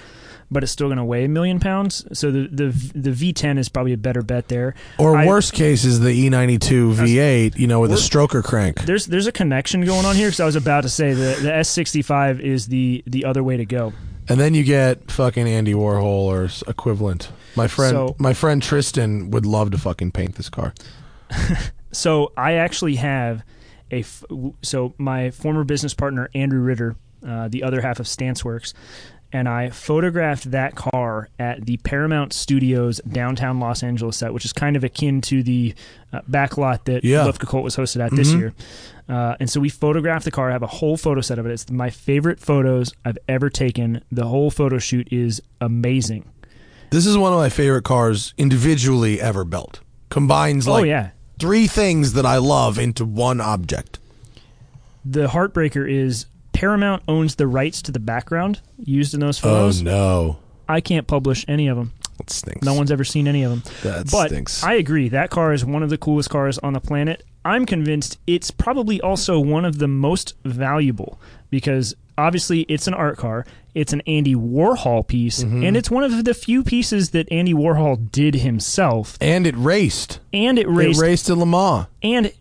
But it's still going to weigh a million pounds, so the the the V10 is probably a better bet there. or I- worst case is the E E92 V8. You know, with a stroker crank. There's there's a connection going on here because I was about to say the the S65 is the the other way to go. And then you get fucking Andy Warhol or equivalent. My friend, So- my friend Tristan would love to fucking paint this car. So I actually have a f- so my former business partner Andrew Ritter, uh, the other half of Stanceworks, and I photographed that car at the Paramount Studios downtown Los Angeles set, which is kind of akin to the uh, backlot that Yeah. Luftgekühlt was hosted at this year. Uh, and so we photographed the car. I have a whole photo set of it. It's my favorite photos I've ever taken. The whole photo shoot is amazing. This is one of my favorite cars individually ever built. Combines oh, like oh yeah, three things that I love into one object. the heartbreaker is Paramount owns the rights to the background used in those photos. Oh no, I can't publish any of them. that stinks. No one's ever seen any of them. That but stinks. I agree. That car is one of the coolest cars on the planet. I'm convinced it's probably also one of the most valuable because obviously it's an art car. It's an Andy Warhol piece, Mm-hmm. and it's one of the few pieces that Andy Warhol did himself. and it raced. And it raced, It raced in Le Mans. and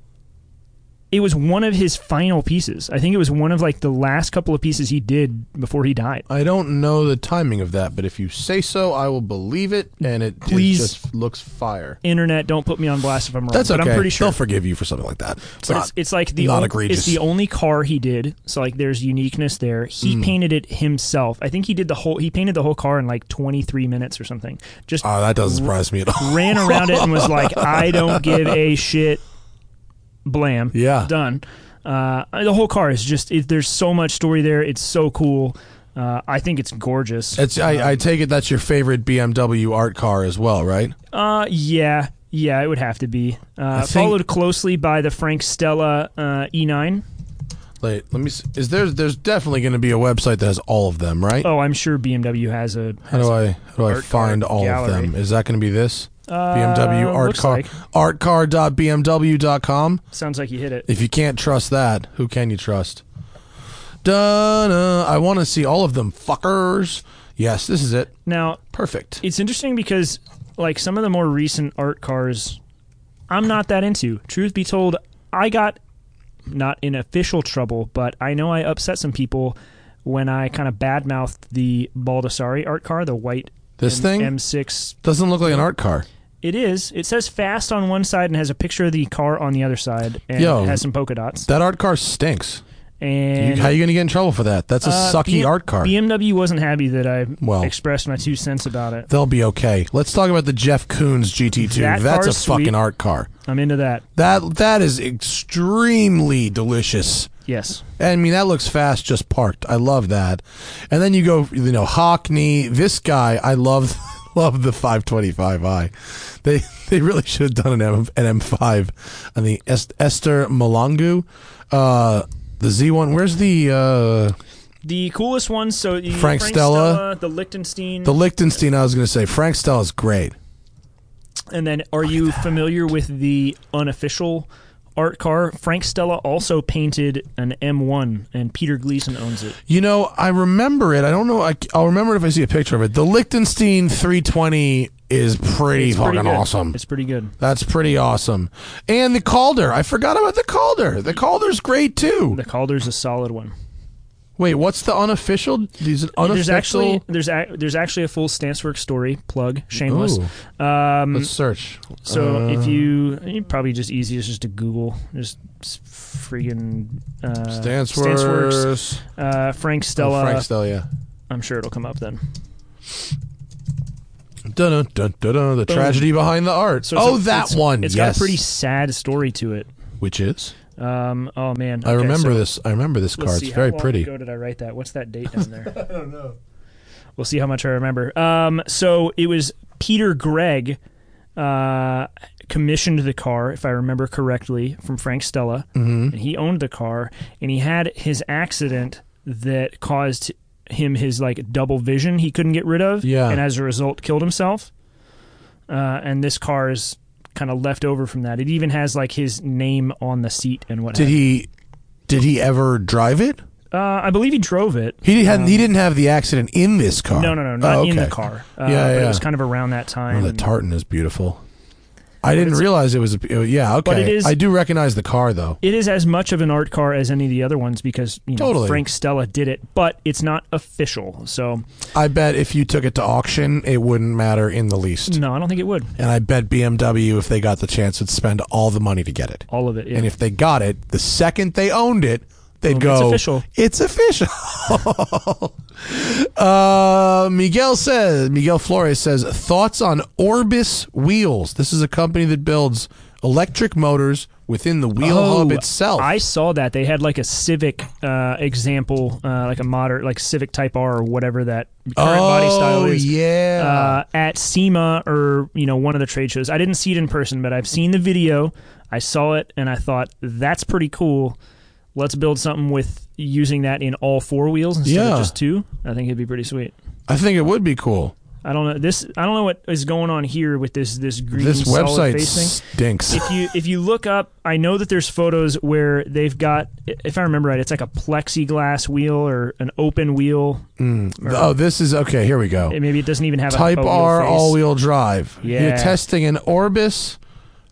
it was one of his final pieces. I think it was one of like the last couple of pieces he did before he died. I don't know the timing of that, but if you say so, I will believe it. And it, it Please. just looks fire. Internet, don't put me on blast if I'm wrong. That's but okay. I'm pretty sure. They'll forgive you for something like that. It's But not. it's, it's like the not only, egregious. it's the only car he did. So like there's uniqueness there. He Hmm. painted it himself. I think he did the whole he painted the whole car in like 23 minutes or something. Just oh, that doesn't surprise me at all. ran around it and was like I don't give a shit. Blam. Yeah. Done. Uh, the whole car is just it, there's so much story there. It's so cool. Uh, I think it's gorgeous. It's. I, I take it that's your favorite BMW art car as well, right? Uh, yeah, yeah, it would have to be. Uh, think- followed closely by the Frank Stella uh, E9. Wait, let me. See. Is there? There's definitely going to be a website that has all of them, right? Oh, I'm sure BMW has a. How do I? How do I find all gallery. of them? Is that going to be this? Uh, BMW art looks car. like. Artcar.bmw.com. Sounds like you hit it. If you can't trust that, who can you trust? Dun, I want to see all of them, fuckers. Yes, this is it. Now, Perfect. it's interesting because, like, some of the more recent art cars, I'm not that into. Truth be told, I got not in official trouble, but I know I upset some people when I kind of badmouthed the Baldessari art car, the white This M- thing M6. doesn't look like an art car. It is. It says fast on one side and has a picture of the car on the other side, and Yo. has some polka dots. That art car stinks. You, And how you going to get in trouble for that? That's a uh, sucky B- art car. BMW wasn't happy that I Well. expressed my two cents about it. They'll be okay. Let's talk about the Jeff Koons GT2. That That's a car's sweet. fucking art car. I'm into that. That that is extremely delicious. Yes. I mean, that looks fast just parked. I love that. And then you go, you know, Hockney. This guy, I love, love the 525i. They they really should have done an M an M5 on the Est- Esther Mahlangu. Uh, the Z1. Where's the uh, The coolest ones, so the Frank Stella. the Lichtenstein. the Lichtenstein? I was going to say Frank Stella's great. and then are you familiar with the unofficial art car? Frank Stella also painted an M1, and Peter Gleason owns it. You know, I remember it. I don't know. I, will remember it if I see a picture of it. The Lichtenstein 320 is pretty It's fucking pretty awesome. It's pretty good. That's pretty awesome. And the Calder. I forgot about the Calder. The Calder's great too. The Calder's a solid one. Wait, what's the unofficial? These unofficial. There's actually there's a, there's actually a full Stancework story plug. Shameless. Ooh, Um, let's search. So Uh, if you, you probably just easiest just to Google just freaking uh, Stanceworks. uh, Frank Oh, Stella. Frank Stella. Yeah. I'm sure it'll come up then. Dun dun dun dun. dun the Boom. tragedy behind the art. So oh, a- that it's- one. It's yes. got a pretty sad story to it. Which is? Um, oh man, I Okay, remember so this. I remember this let's car. see, It's very pretty. Ago did I write that? What's that date down there? I don't know. We'll see how much I remember. Um, so it was Peter Gregg uh, commissioned the car, if I remember correctly, from Frank Stella, Mm-hmm. and he owned the car, and he had his accident that caused him his like double vision he couldn't get rid of, Yeah. and as a result killed himself. Uh, and this car is kind of left over from that. It even has like his name on the seat and what. Did have he? Did he ever drive it? Uh, I believe he drove it. He hadn't. Um, he didn't have the accident in this car. No, no, no, not Oh, in the car. Uh, Yeah, But it was kind of around that time. Oh, the tartan is beautiful. I didn't realize it was. A, oh, yeah, okay. But it is- I do recognize the car though. It is as much of an art car as any of the other ones because you know, Totally. Frank Stella did it, but it's not official. So I bet if you took it to auction, it wouldn't matter in the least. no, I don't think it would. And I bet BMW, if they got the chance, would spend all the money to get it. All of it. Yeah. And if they got it, the second they owned it, they'd Well, it's go, official. It's official. uh, Miguel says, Miguel Flores says, thoughts on Orbis Wheels. This is a company that builds electric motors within the wheel hub itself. Oh, I saw that they had like a Civic uh, example, uh, like a modern, like Civic Type R or whatever that current body style Oh, is. yeah. Uh, at SEMA or you know one of the trade shows. I didn't see it in person, but I've seen the video. I saw it and I thought that's pretty cool. Let's build something with using that in all four wheels instead Yeah. of just two. I think it'd be pretty sweet. I think it would be cool. I don't know this. I don't know what is going on here with this this green This solid website face thing. stinks. if you if you look up, I know that there's photos where they've got, if I remember right, it's like a plexiglass wheel or an open wheel. Hmm. oh, this is okay. Here we go. Maybe it doesn't even have Type a, wheel R all wheel drive. Yeah. You're testing an Orbis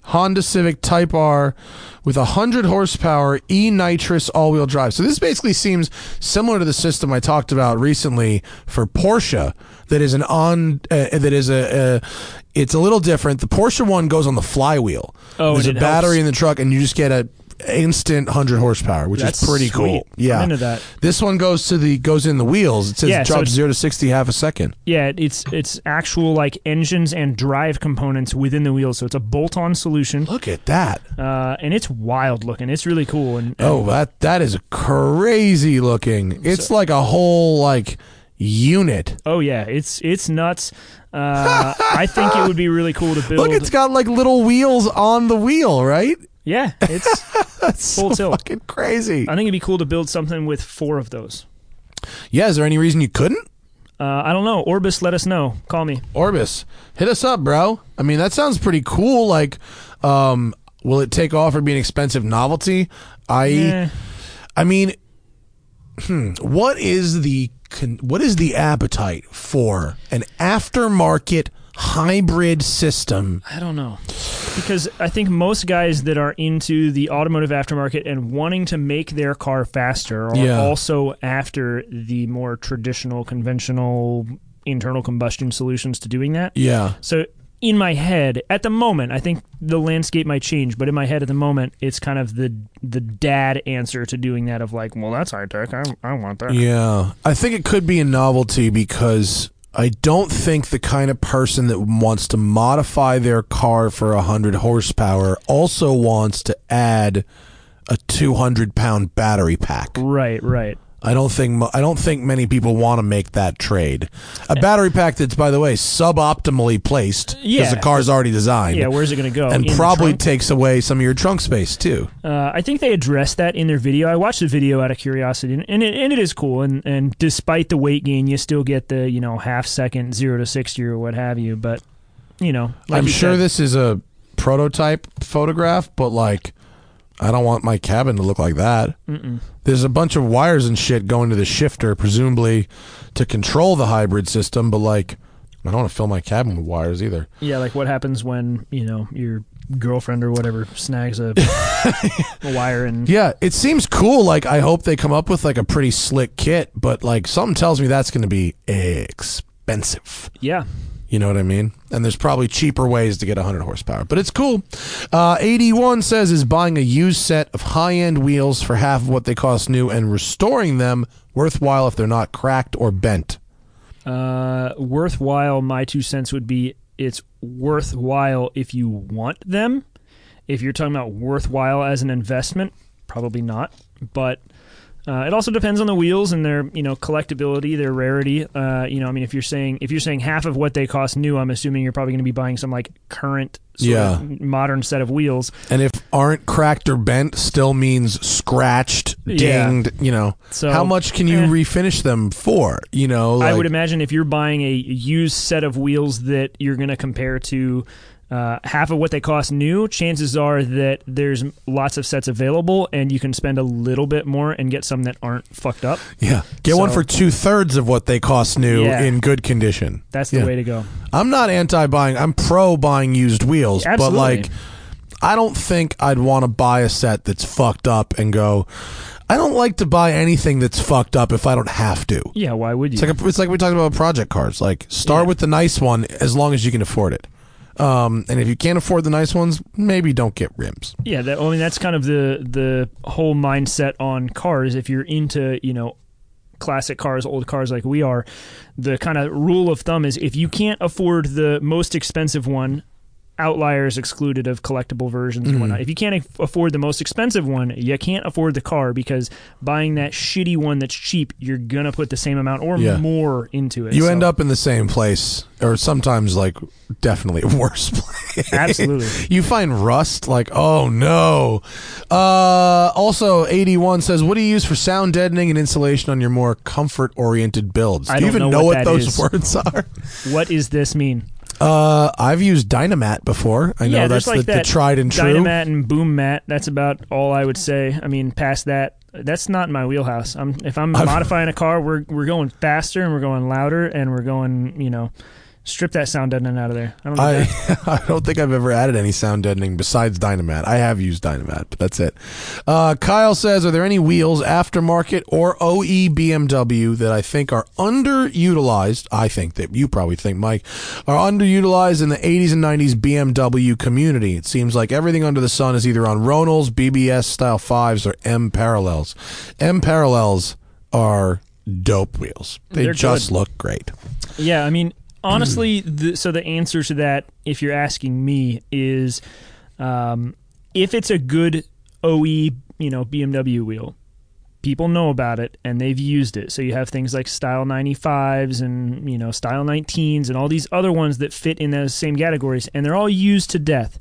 Honda Civic Type R with 100 horsepower e nitrous all wheel drive. So this basically seems similar to the system I talked about recently for Porsche that is an on uh, that is a, a it's a little different. The Porsche one goes on the flywheel. Oh, There's a battery helps. in the truck and you just get a instant 100 horsepower, which That's is pretty sweet. cool. I'm Yeah. into that. This one goes to the goes in the wheels. It says Yeah, it so drops it's- 0 to 60 half a second. Yeah, it's it's actual like engines and drive components within the wheels. So it's a bolt-on solution, Look at that. uh, and it's wild looking. It's really cool. And, and Oh, that that is crazy looking. It's like a whole like unit. oh yeah, it's it's nuts. Uh, I think it would be really cool to build. Look, it's got like little wheels on the wheel, right? Yeah, it's. That's Full so tilt. fucking crazy. I think it'd be cool to build something with four of those. Yeah, is there any reason you couldn't? Uh, I don't know. Orbis, let us know. Call me. Orbis, hit us up, bro. I mean, that sounds pretty cool. Like, um, will it take off or be an expensive novelty? I, Eh, I mean, hmm, what is the con- what is the appetite for an aftermarket hybrid system? I don't know. Because I think most guys that are into the automotive aftermarket and wanting to make their car faster are Yeah. also after the more traditional, conventional internal combustion solutions to doing that. Yeah. So in my head, at the moment, I think the landscape might change, but in my head at the moment, it's kind of the the dad answer to doing that of like, well, that's high tech. I, I want that. Yeah, I think it could be a novelty because I don't think the kind of person that wants to modify their car for 100 horsepower also wants to add a 200 pound battery pack. Right, right. I don't think I don't think many people want to make that trade. A battery pack that's by the way suboptimally placed because Yeah. the car's already designed. Yeah, where's it going to go? and In probably takes away some of your trunk space too. Uh, I think they addressed that in their video. I watched the video out of curiosity, and and it, and it is cool. And, and despite the weight gain, you still get the you know half second zero to sixty or what have you. But you know, like I'm you sure said- this is a prototype photograph, but like, I don't want my cabin to look like that. Mm-mm. There's a bunch of wires and shit going to the shifter, presumably to control the hybrid system, but like, I don't want to fill my cabin with wires either. Yeah, like what happens when you know your girlfriend or whatever snags a, a wire and Yeah, it seems cool. Like, I hope they come up with like a pretty slick kit, but like, something tells me that's going to be expensive. yeah. You know what I mean? And there's probably cheaper ways to get 100 horsepower, but it's cool. Uh, 81 says is buying a used set of high end wheels for half of what they cost new and restoring them worthwhile if they're not cracked or bent. Uh, worthwhile. My two cents would be it's worthwhile if you want them. If you're talking about worthwhile as an investment, probably not. But uh, it also depends on the wheels and their you know collectability, their rarity. Uh, you know, I mean, if you're saying if you're saying half of what they cost new, I'm assuming you're probably going to be buying some like current, sort Yeah. of modern set of wheels. And if aren't cracked or bent, still means scratched, Yeah. dinged. You know, So how much can you eh. refinish them for? You know, I would imagine if you're buying a used set of wheels that you're going to compare to uh, half of what they cost new, chances are that there's lots of sets available, and you can spend a little bit more and get some that aren't fucked up. Yeah, get one for two thirds of what they cost new Yeah. in good condition. That's the Yeah. way to go. I'm not anti buying. I'm pro buying used wheels, Absolutely. but like, I don't think I'd want to buy a set that's fucked up and go. I don't like to buy anything that's fucked up if I don't have to. Yeah, why would you? It's like a, it's like we talked about project cars. Like start Yeah. with the nice one as long as you can afford it. Um, and if you can't afford the nice ones, maybe don't get rims. Yeah, that, I mean that's kind of the the whole mindset on cars. If you're into you know classic cars, old cars like we are, the kind of rule of thumb is if you can't afford the most expensive one. Outliers excluded of collectible versions and whatnot. If you can't afford the most expensive one, you can't afford the car because buying that shitty one that's cheap, you're gonna put the same amount or Yeah. more into it. You So- end up in the same place, or sometimes like definitely a worse place. absolutely. you find rust like oh no uh also 81 says what do you use for sound deadening and insulation on your more comfort oriented builds I do you don't even know know what what, those is. words are what does this mean? Uh i've used dynamat before i know yeah, that's like the, that the tried and true Dynamat and boom mat. That's about all I would say. I mean, past that, that's not my wheelhouse. I'm if I'm I've- modifying a car, we're we're going faster and we're going louder and we're going, you know, strip that sound deadening out of there. I don't. I, I don't think I've ever added any sound deadening besides Dynamat. I have used Dynamat, but that's it. Uh, Kyle says, are there any wheels, aftermarket or OE BMW, that I think are underutilized? I think that you probably think, Mike, are underutilized in the 80s and 90s BMW community. It seems like everything under the sun is either on Ronals, BBS style fives, or M parallels. M parallels are dope wheels. They They're just good. look great. Yeah, I mean, honestly, the, so the answer to that, if you're asking me, is um, if it's a good OE, you know, BMW wheel, people know about it and they've used it. So you have things like Style 95s and you know Style 19s and all these other ones that fit in those same categories, and they're all used to death.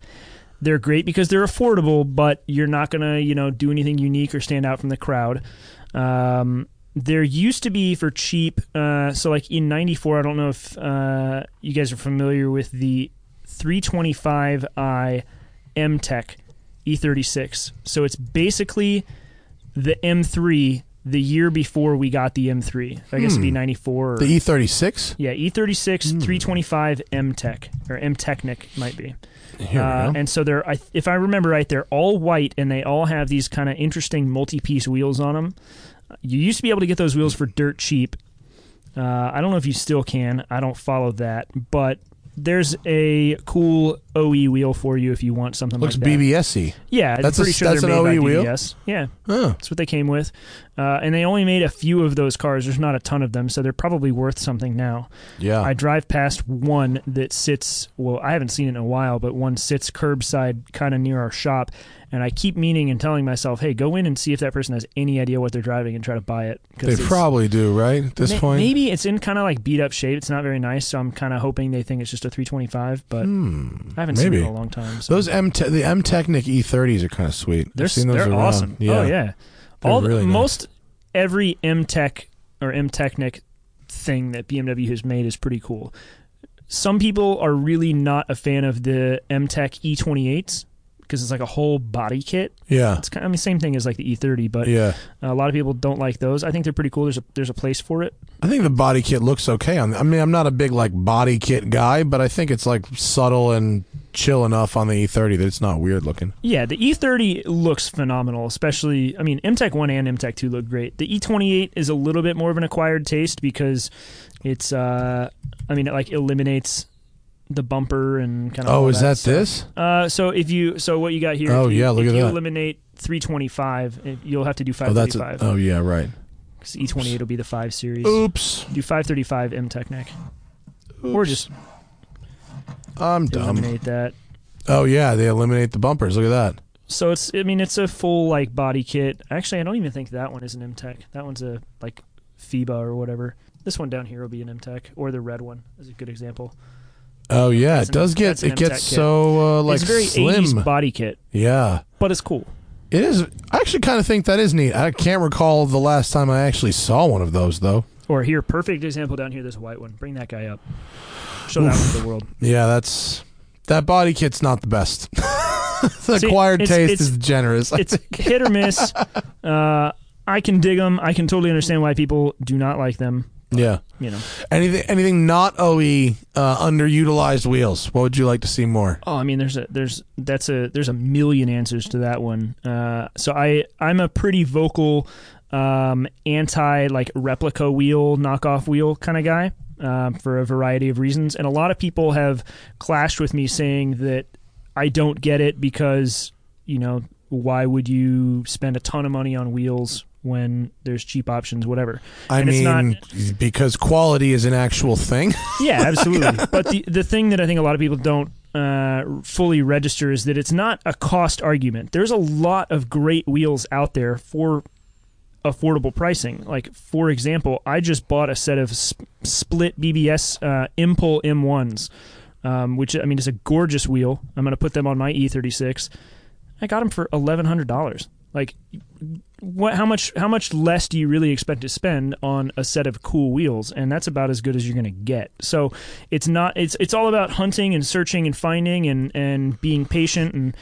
They're great because they're affordable, but you're not gonna you know do anything unique or stand out from the crowd. Um, there used to be for cheap. Uh, so like in '94, I don't know if uh, you guys are familiar with the 325i M-Tech E36. So it's basically the M3 the year before we got the M3. I guess it'd be Hmm. 94. Or, The E E36? yeah, E36 325 M-Tech or M-Technic might be. Here Uh, we go. and so they're, I, if I remember right, they're all white and they all have these kind of interesting multi-piece wheels on them. You used to be able to get those wheels for dirt cheap. Uh, I don't know if you still can. I don't follow that, but there's a cool OE wheel for you if you want something Looks like that. BBS-y. Yeah, That's I'm a- pretty sure that's they're an made OE by wheel? BBS. Yeah, Huh. that's what they came with, uh, and they only made a few of those cars. There's not a ton of them, so they're probably worth something now. Yeah. I drive past one that sits. Well, I haven't seen it in a while, but one sits curbside, kind of near our shop, and I keep meaning and telling myself, "Hey, go in and see if that person has any idea what they're driving and try to buy it." 'cause they it's- probably do, right? At this ma- point. maybe it's in kind of like beat up shape. It's not very nice, so I'm kind of hoping they think it's just a 325. But Hmm. I haven't seen maybe. it in a long time. So. Those M te- the M Technic E30s are kind of sweet. They're seen those they're around. awesome. Oh, yeah. Oh yeah, They're all the- really nice. most every M Tech or M Technic thing that BMW has made is pretty cool. Some people are really not a fan of the M Tech E28s because it's like a whole body kit. Yeah. It's kind of, I mean same thing as like the E30, but Yeah. a lot of people don't like those. I think they're pretty cool. There's a there's a place for it. I think the body kit looks okay on. I mean, I'm not a big like body kit guy, but I think it's like subtle and chill enough on the E30 that it's not weird looking. Yeah, the E30 looks phenomenal, especially I mean MTech 1 and MTech 2 look great. The E28 is a little bit more of an acquired taste because it's uh I mean it like eliminates the bumper and kind of Oh, is that stuff. this? Uh so if you so what you got here Oh, if you, yeah, look if at you that. eliminate 325 you'll have to do Oh. A, 535 oh, yeah, right. Because E28 will be the 5 series. Oops. Do 535 M Technic or just I'm dumb. eliminate that. Oh yeah, they eliminate the bumpers. Look at that. So it's I mean it's a full like body kit. Actually, I don't even think that one is an MTech. That one's a like FIBA or whatever. This one down here will be an MTech or the red one is a good example. Oh yeah, That's it an- does get it gets kit. so uh, like it's very slim. 80s body kit, yeah. but it's cool. It is. I actually kind of think that is neat. I can't recall the last time I actually saw one of those though. Or here, perfect example down here. This white one. Bring that guy up. Show that one to the world. Yeah, that's That body kit's not the best. the See, acquired it's- taste it's- is generous. It's hit or miss. Uh, I can dig them. I can totally understand why people do not like them. Yeah. You know. Anything anything not OE uh, underutilized wheels. What would you like to see more? Oh, I mean, there's a there's that's a there's a million answers to that one. Uh, so I I'm a pretty vocal um, anti like replica wheel knockoff wheel kind of guy um, for a variety of reasons, and a lot of people have clashed with me saying that I don't get it because you know why would you spend a ton of money on wheels when there's cheap options, whatever. I And it's mean, not- because quality is an actual thing. Yeah, absolutely. but the the thing that I think a lot of people don't uh, fully register is that it's not a cost argument. There's a lot of great wheels out there for affordable pricing. Like for example, I just bought a set of sp- split BBS uh, Impul M1s, um, which I mean is a gorgeous wheel. I'm going to put them on my E36. I got them for eleven hundred dollars. Like, what? How much? How much less do you really expect to spend on a set of cool wheels? And that's about as good as you're going to get. So, it's not. It's it's all about hunting and searching and finding and and being patient. And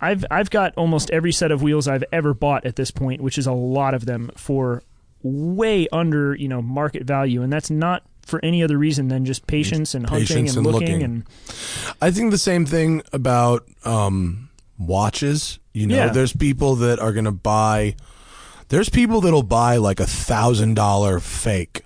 I've I've got almost every set of wheels I've ever bought at this point, which is a lot of them for way under you know market value, and that's not for any other reason than just patience and hunting Patience and, and looking, looking. and I think the same thing about um, watches. You know, Yeah. there's people that are going to buy. There's people that'll buy like a thousand dollar fake,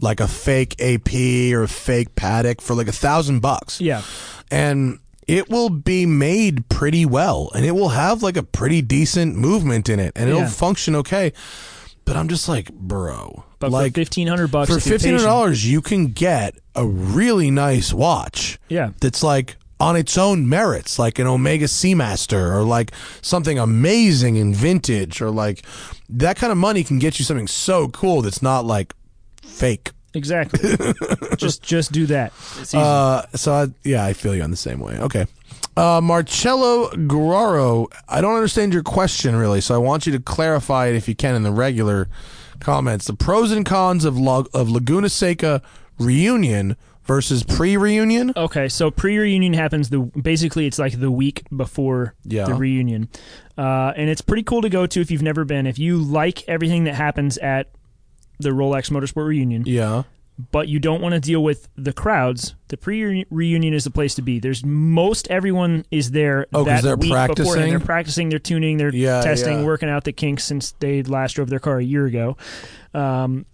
like a fake AP or a fake Patek for like a thousand bucks. yeah. and it will be made pretty well and it will have like a pretty decent movement in it and it'll Yeah. function okay but i'm just like bro But like for fifteen hundred bucks, for if you're patient- $1500 you can get a really nice watch yeah. that's like on its own merits like an omega seamaster or like something amazing in vintage or like that kind of money can get you something so cool that's not like fake Exactly. just just do that. It's easy. Uh, so I, yeah, I feel you on the same way. Okay. Uh, Marcello Guerrero, I don't understand your question really, so I want you to clarify it if you can in the regular comments. The pros and cons of of Laguna Seca reunion versus pre-reunion. okay, so pre-reunion happens the basically it's like the week before Yeah. the reunion, uh, and it's pretty cool to go to if you've never been. If you like everything that happens at the Rolex Motorsport reunion, Yeah. but you don't want to deal with the crowds, the pre-reunion is the place to be. There's most everyone is there Oh, 'cause that they're week practicing? beforehand. They're practicing, they're tuning, they're Yeah, testing, yeah. working out the kinks since they last drove their car a year ago. Um,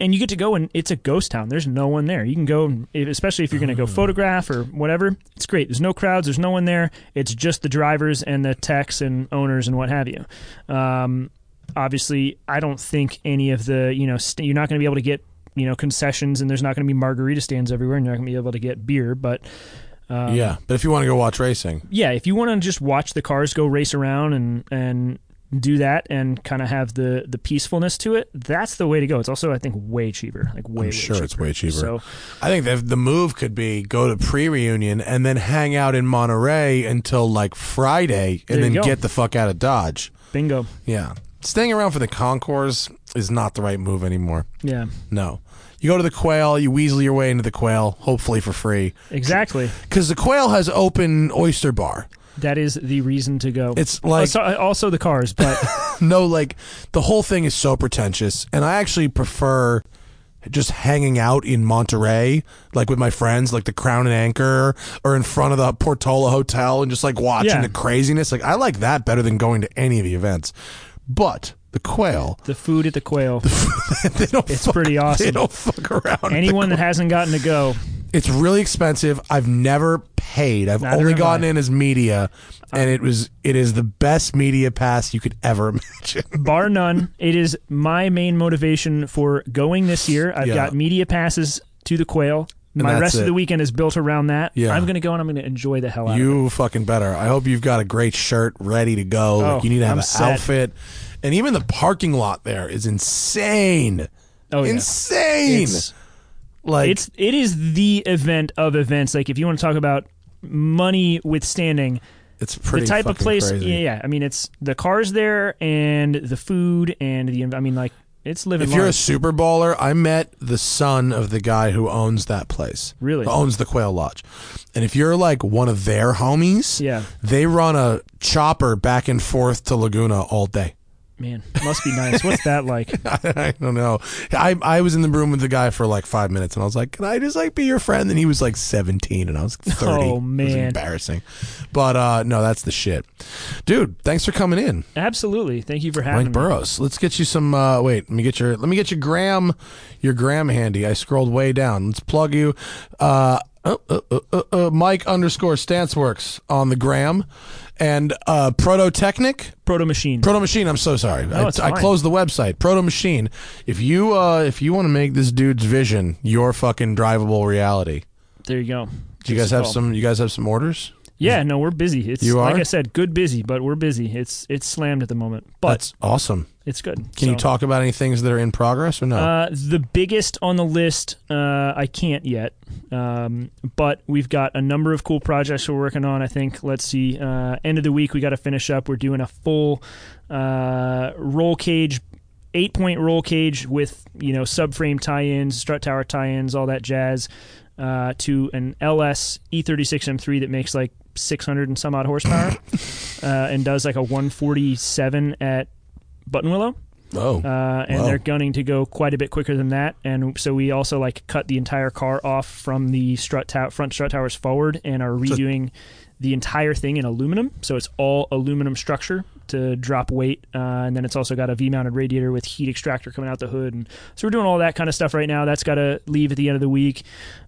and you get to go and it's a ghost town. There's no one there. You can go, especially if you're going to go photograph or whatever. It's great. There's no crowds. There's no one there. It's just the drivers and the techs and owners and what have you. Um, obviously, I don't think any of the you know st- you're not going to be able to get you know concessions and there's not going to be margarita stands everywhere and you're not going to be able to get beer. But um, yeah, but if you want to go watch racing, yeah, if you want to just watch the cars go race around and and do that and kind of have the the peacefulness to it, that's the way to go. It's also I think way cheaper, like way. I'm way sure it's way cheaper. So I think that the move could be go to pre-reunion and then hang out in Monterey until like Friday, and then go. get the fuck out of Dodge. bingo. Yeah. Staying around for the concours is not the right move anymore. Yeah, No. You go to the Quail, you weasel your way into the Quail, hopefully for free. exactly. Because the Quail has open oyster bar. That is the reason to go. It's oh, like, also, uh, also the cars, but no, like, the whole thing is so pretentious. And I actually prefer just hanging out in Monterey, like with my friends, like the Crown and Anchor, or in front of the Portola Hotel and just like watching Yeah. the craziness. Like, I like that better than going to any of the events. But the Quail, the food at the Quail. they don't It's fuck- pretty awesome. They don't fuck around. Anyone that hasn't gotten to go, It's really expensive. I've never paid. I've Neither only have gotten I. in as media, and it was it is the best media pass you could ever imagine. bar none, it is my main motivation for going this year. I've Yeah. got media passes to the Quail. And My that's rest it. of the weekend is built around that. Yeah. I'm going to go and I'm going to enjoy the hell out of it. You fucking better. I hope you've got a great shirt ready to go. Oh, like you need to have I'm an set. outfit, and even the parking lot there is insane. Oh, yeah. Insane. It's, like it's it is the event of events. Like if you want to talk about money withstanding, it's pretty the type of place. Crazy. Yeah, yeah. I mean, it's the cars there and the food and the. I mean, like it's living. If you're a super baller, I met the son of the guy who owns that place. Really? Owns the Quail Lodge. And if you're like one of their homies, Yeah. they run a chopper back and forth to Laguna all day. Man, must be nice. What's that like? I don't know. I I was in the room with the guy for like five minutes, and I was like, "Can I just like be your friend?" And he was like seventeen, and I was thirty. Oh, it was man. embarrassing. But uh, no, that's the shit, dude. Thanks for coming in, Absolutely. Thank you for having me. Mike me. Burroughs. Let's get you some. Uh, wait, let me get your let me get your gram, your gram handy. I scrolled way down. Let's plug you. Uh, uh, uh, uh, uh, uh, Mike underscore Stanceworks on the gram, and uh, Prototechnic. Proto Machine. Proto Machine. I'm so sorry. I, it's I closed the website. Proto Machine. If you uh, if you want to make this dude's vision your fucking drivable reality, there you go. do you guys have call. some? You guys have some orders? Yeah, no, we're busy. It's You like are? I said, good busy, but we're busy. It's it's slammed at the moment, but That's awesome. It's good. Can you talk about any things that are in progress or no? Uh, the biggest on the list, uh, I can't yet, um, but we've got a number of cool projects we're working on. I think. Let's see. Uh, end of the week, we got to finish up. We're doing a full uh, roll cage, eight point roll cage with you know subframe tie-ins, strut tower tie-ins, all that jazz, uh, to an LS E36 M3 that makes like 600 and some odd horsepower, uh, and does like a 147 at Buttonwillow oh, uh, and Wow. they're gunning to go quite a bit quicker than that. And so we also like cut the entire car off from the strut tow- front strut towers forward and are redoing the entire thing in aluminum. So it's all aluminum structure to drop weight, uh, and then it's also got a V-mounted radiator with heat extractor coming out the hood. And so we're doing all that kind of stuff right now. That's got to leave at the end of the week.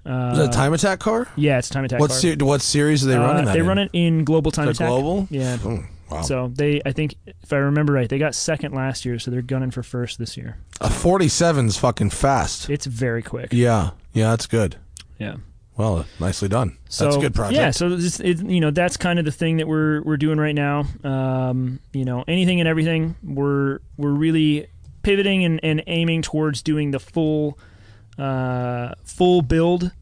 Uh, is a time attack car? Yeah, it's a time attack. What car. se- what series are they Uh, running that they in? run it in global time attack. global? Yeah. Oh, wow. So they, I think, if I remember right, they got second last year, so they're gunning for first this year. a 47's fucking fast. It's very quick. Yeah, yeah, that's good. Yeah. Well, nicely done. So that's a good project. yeah, so this, it, you know that's kind of the thing that we're we're doing right now. Um, you know, anything and everything. We're we're really pivoting and, and aiming towards doing the full uh, full build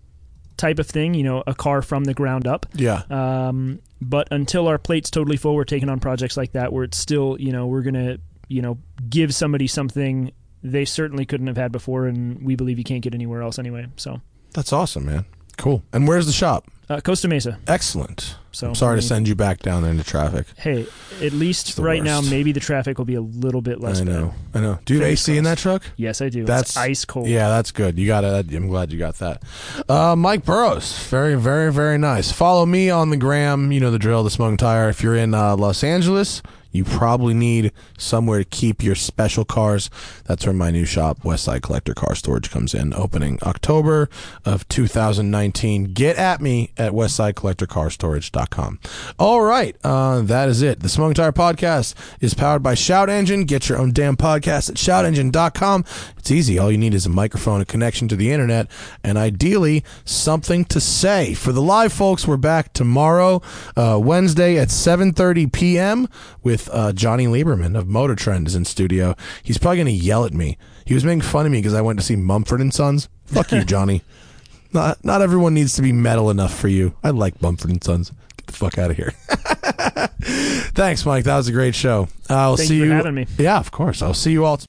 type of thing. You know, a car from the ground up. yeah. Um, but until our plate's totally full, we're taking on projects like that where it's still, you know, we're gonna, you know, give somebody something they certainly couldn't have had before, and we believe you can't get anywhere else anyway. So, That's awesome, man. Cool. And where's the shop? Uh, Costa Mesa. Excellent. So I'm sorry I to send you back down there into traffic. Hey, at least right now, maybe the traffic will be a little bit less. I bad. know. I know. Do you have AC in that truck? Yes, I do. That's it's ice cold. Yeah, that's good. You got it. I'm glad you got that. Uh, Mike Burroughs, very, very, very nice. Follow me on the gram. You know the drill. The Smoking Tire. If you're in uh, Los Angeles, you probably need somewhere to keep your special cars. That's where my new shop, Westside Collector Car Storage, comes in. Opening October of 2019. Get at me at WestsideCollectorCarStorage.com. All right, uh, that is it. The Smoking Tire Podcast is powered by Shout Engine. Get your own damn podcast at ShoutEngine.com. It's easy. All you need is a microphone, a connection to the internet, and ideally something to say. For the live folks, we're back tomorrow, uh, Wednesday at 7:30 p.m. with uh, Jonny Lieberman of Motor Trend is in studio. He's probably going to yell at me. He was making fun of me because I went to see Mumford and Sons. Fuck you, Jonny. Not not everyone needs to be metal enough for you. I like Mumford and Sons. Get the fuck out of here. Thanks, Mike. That was a great show. I'll Thank see you for you. having me. Yeah, of course. I'll see you all.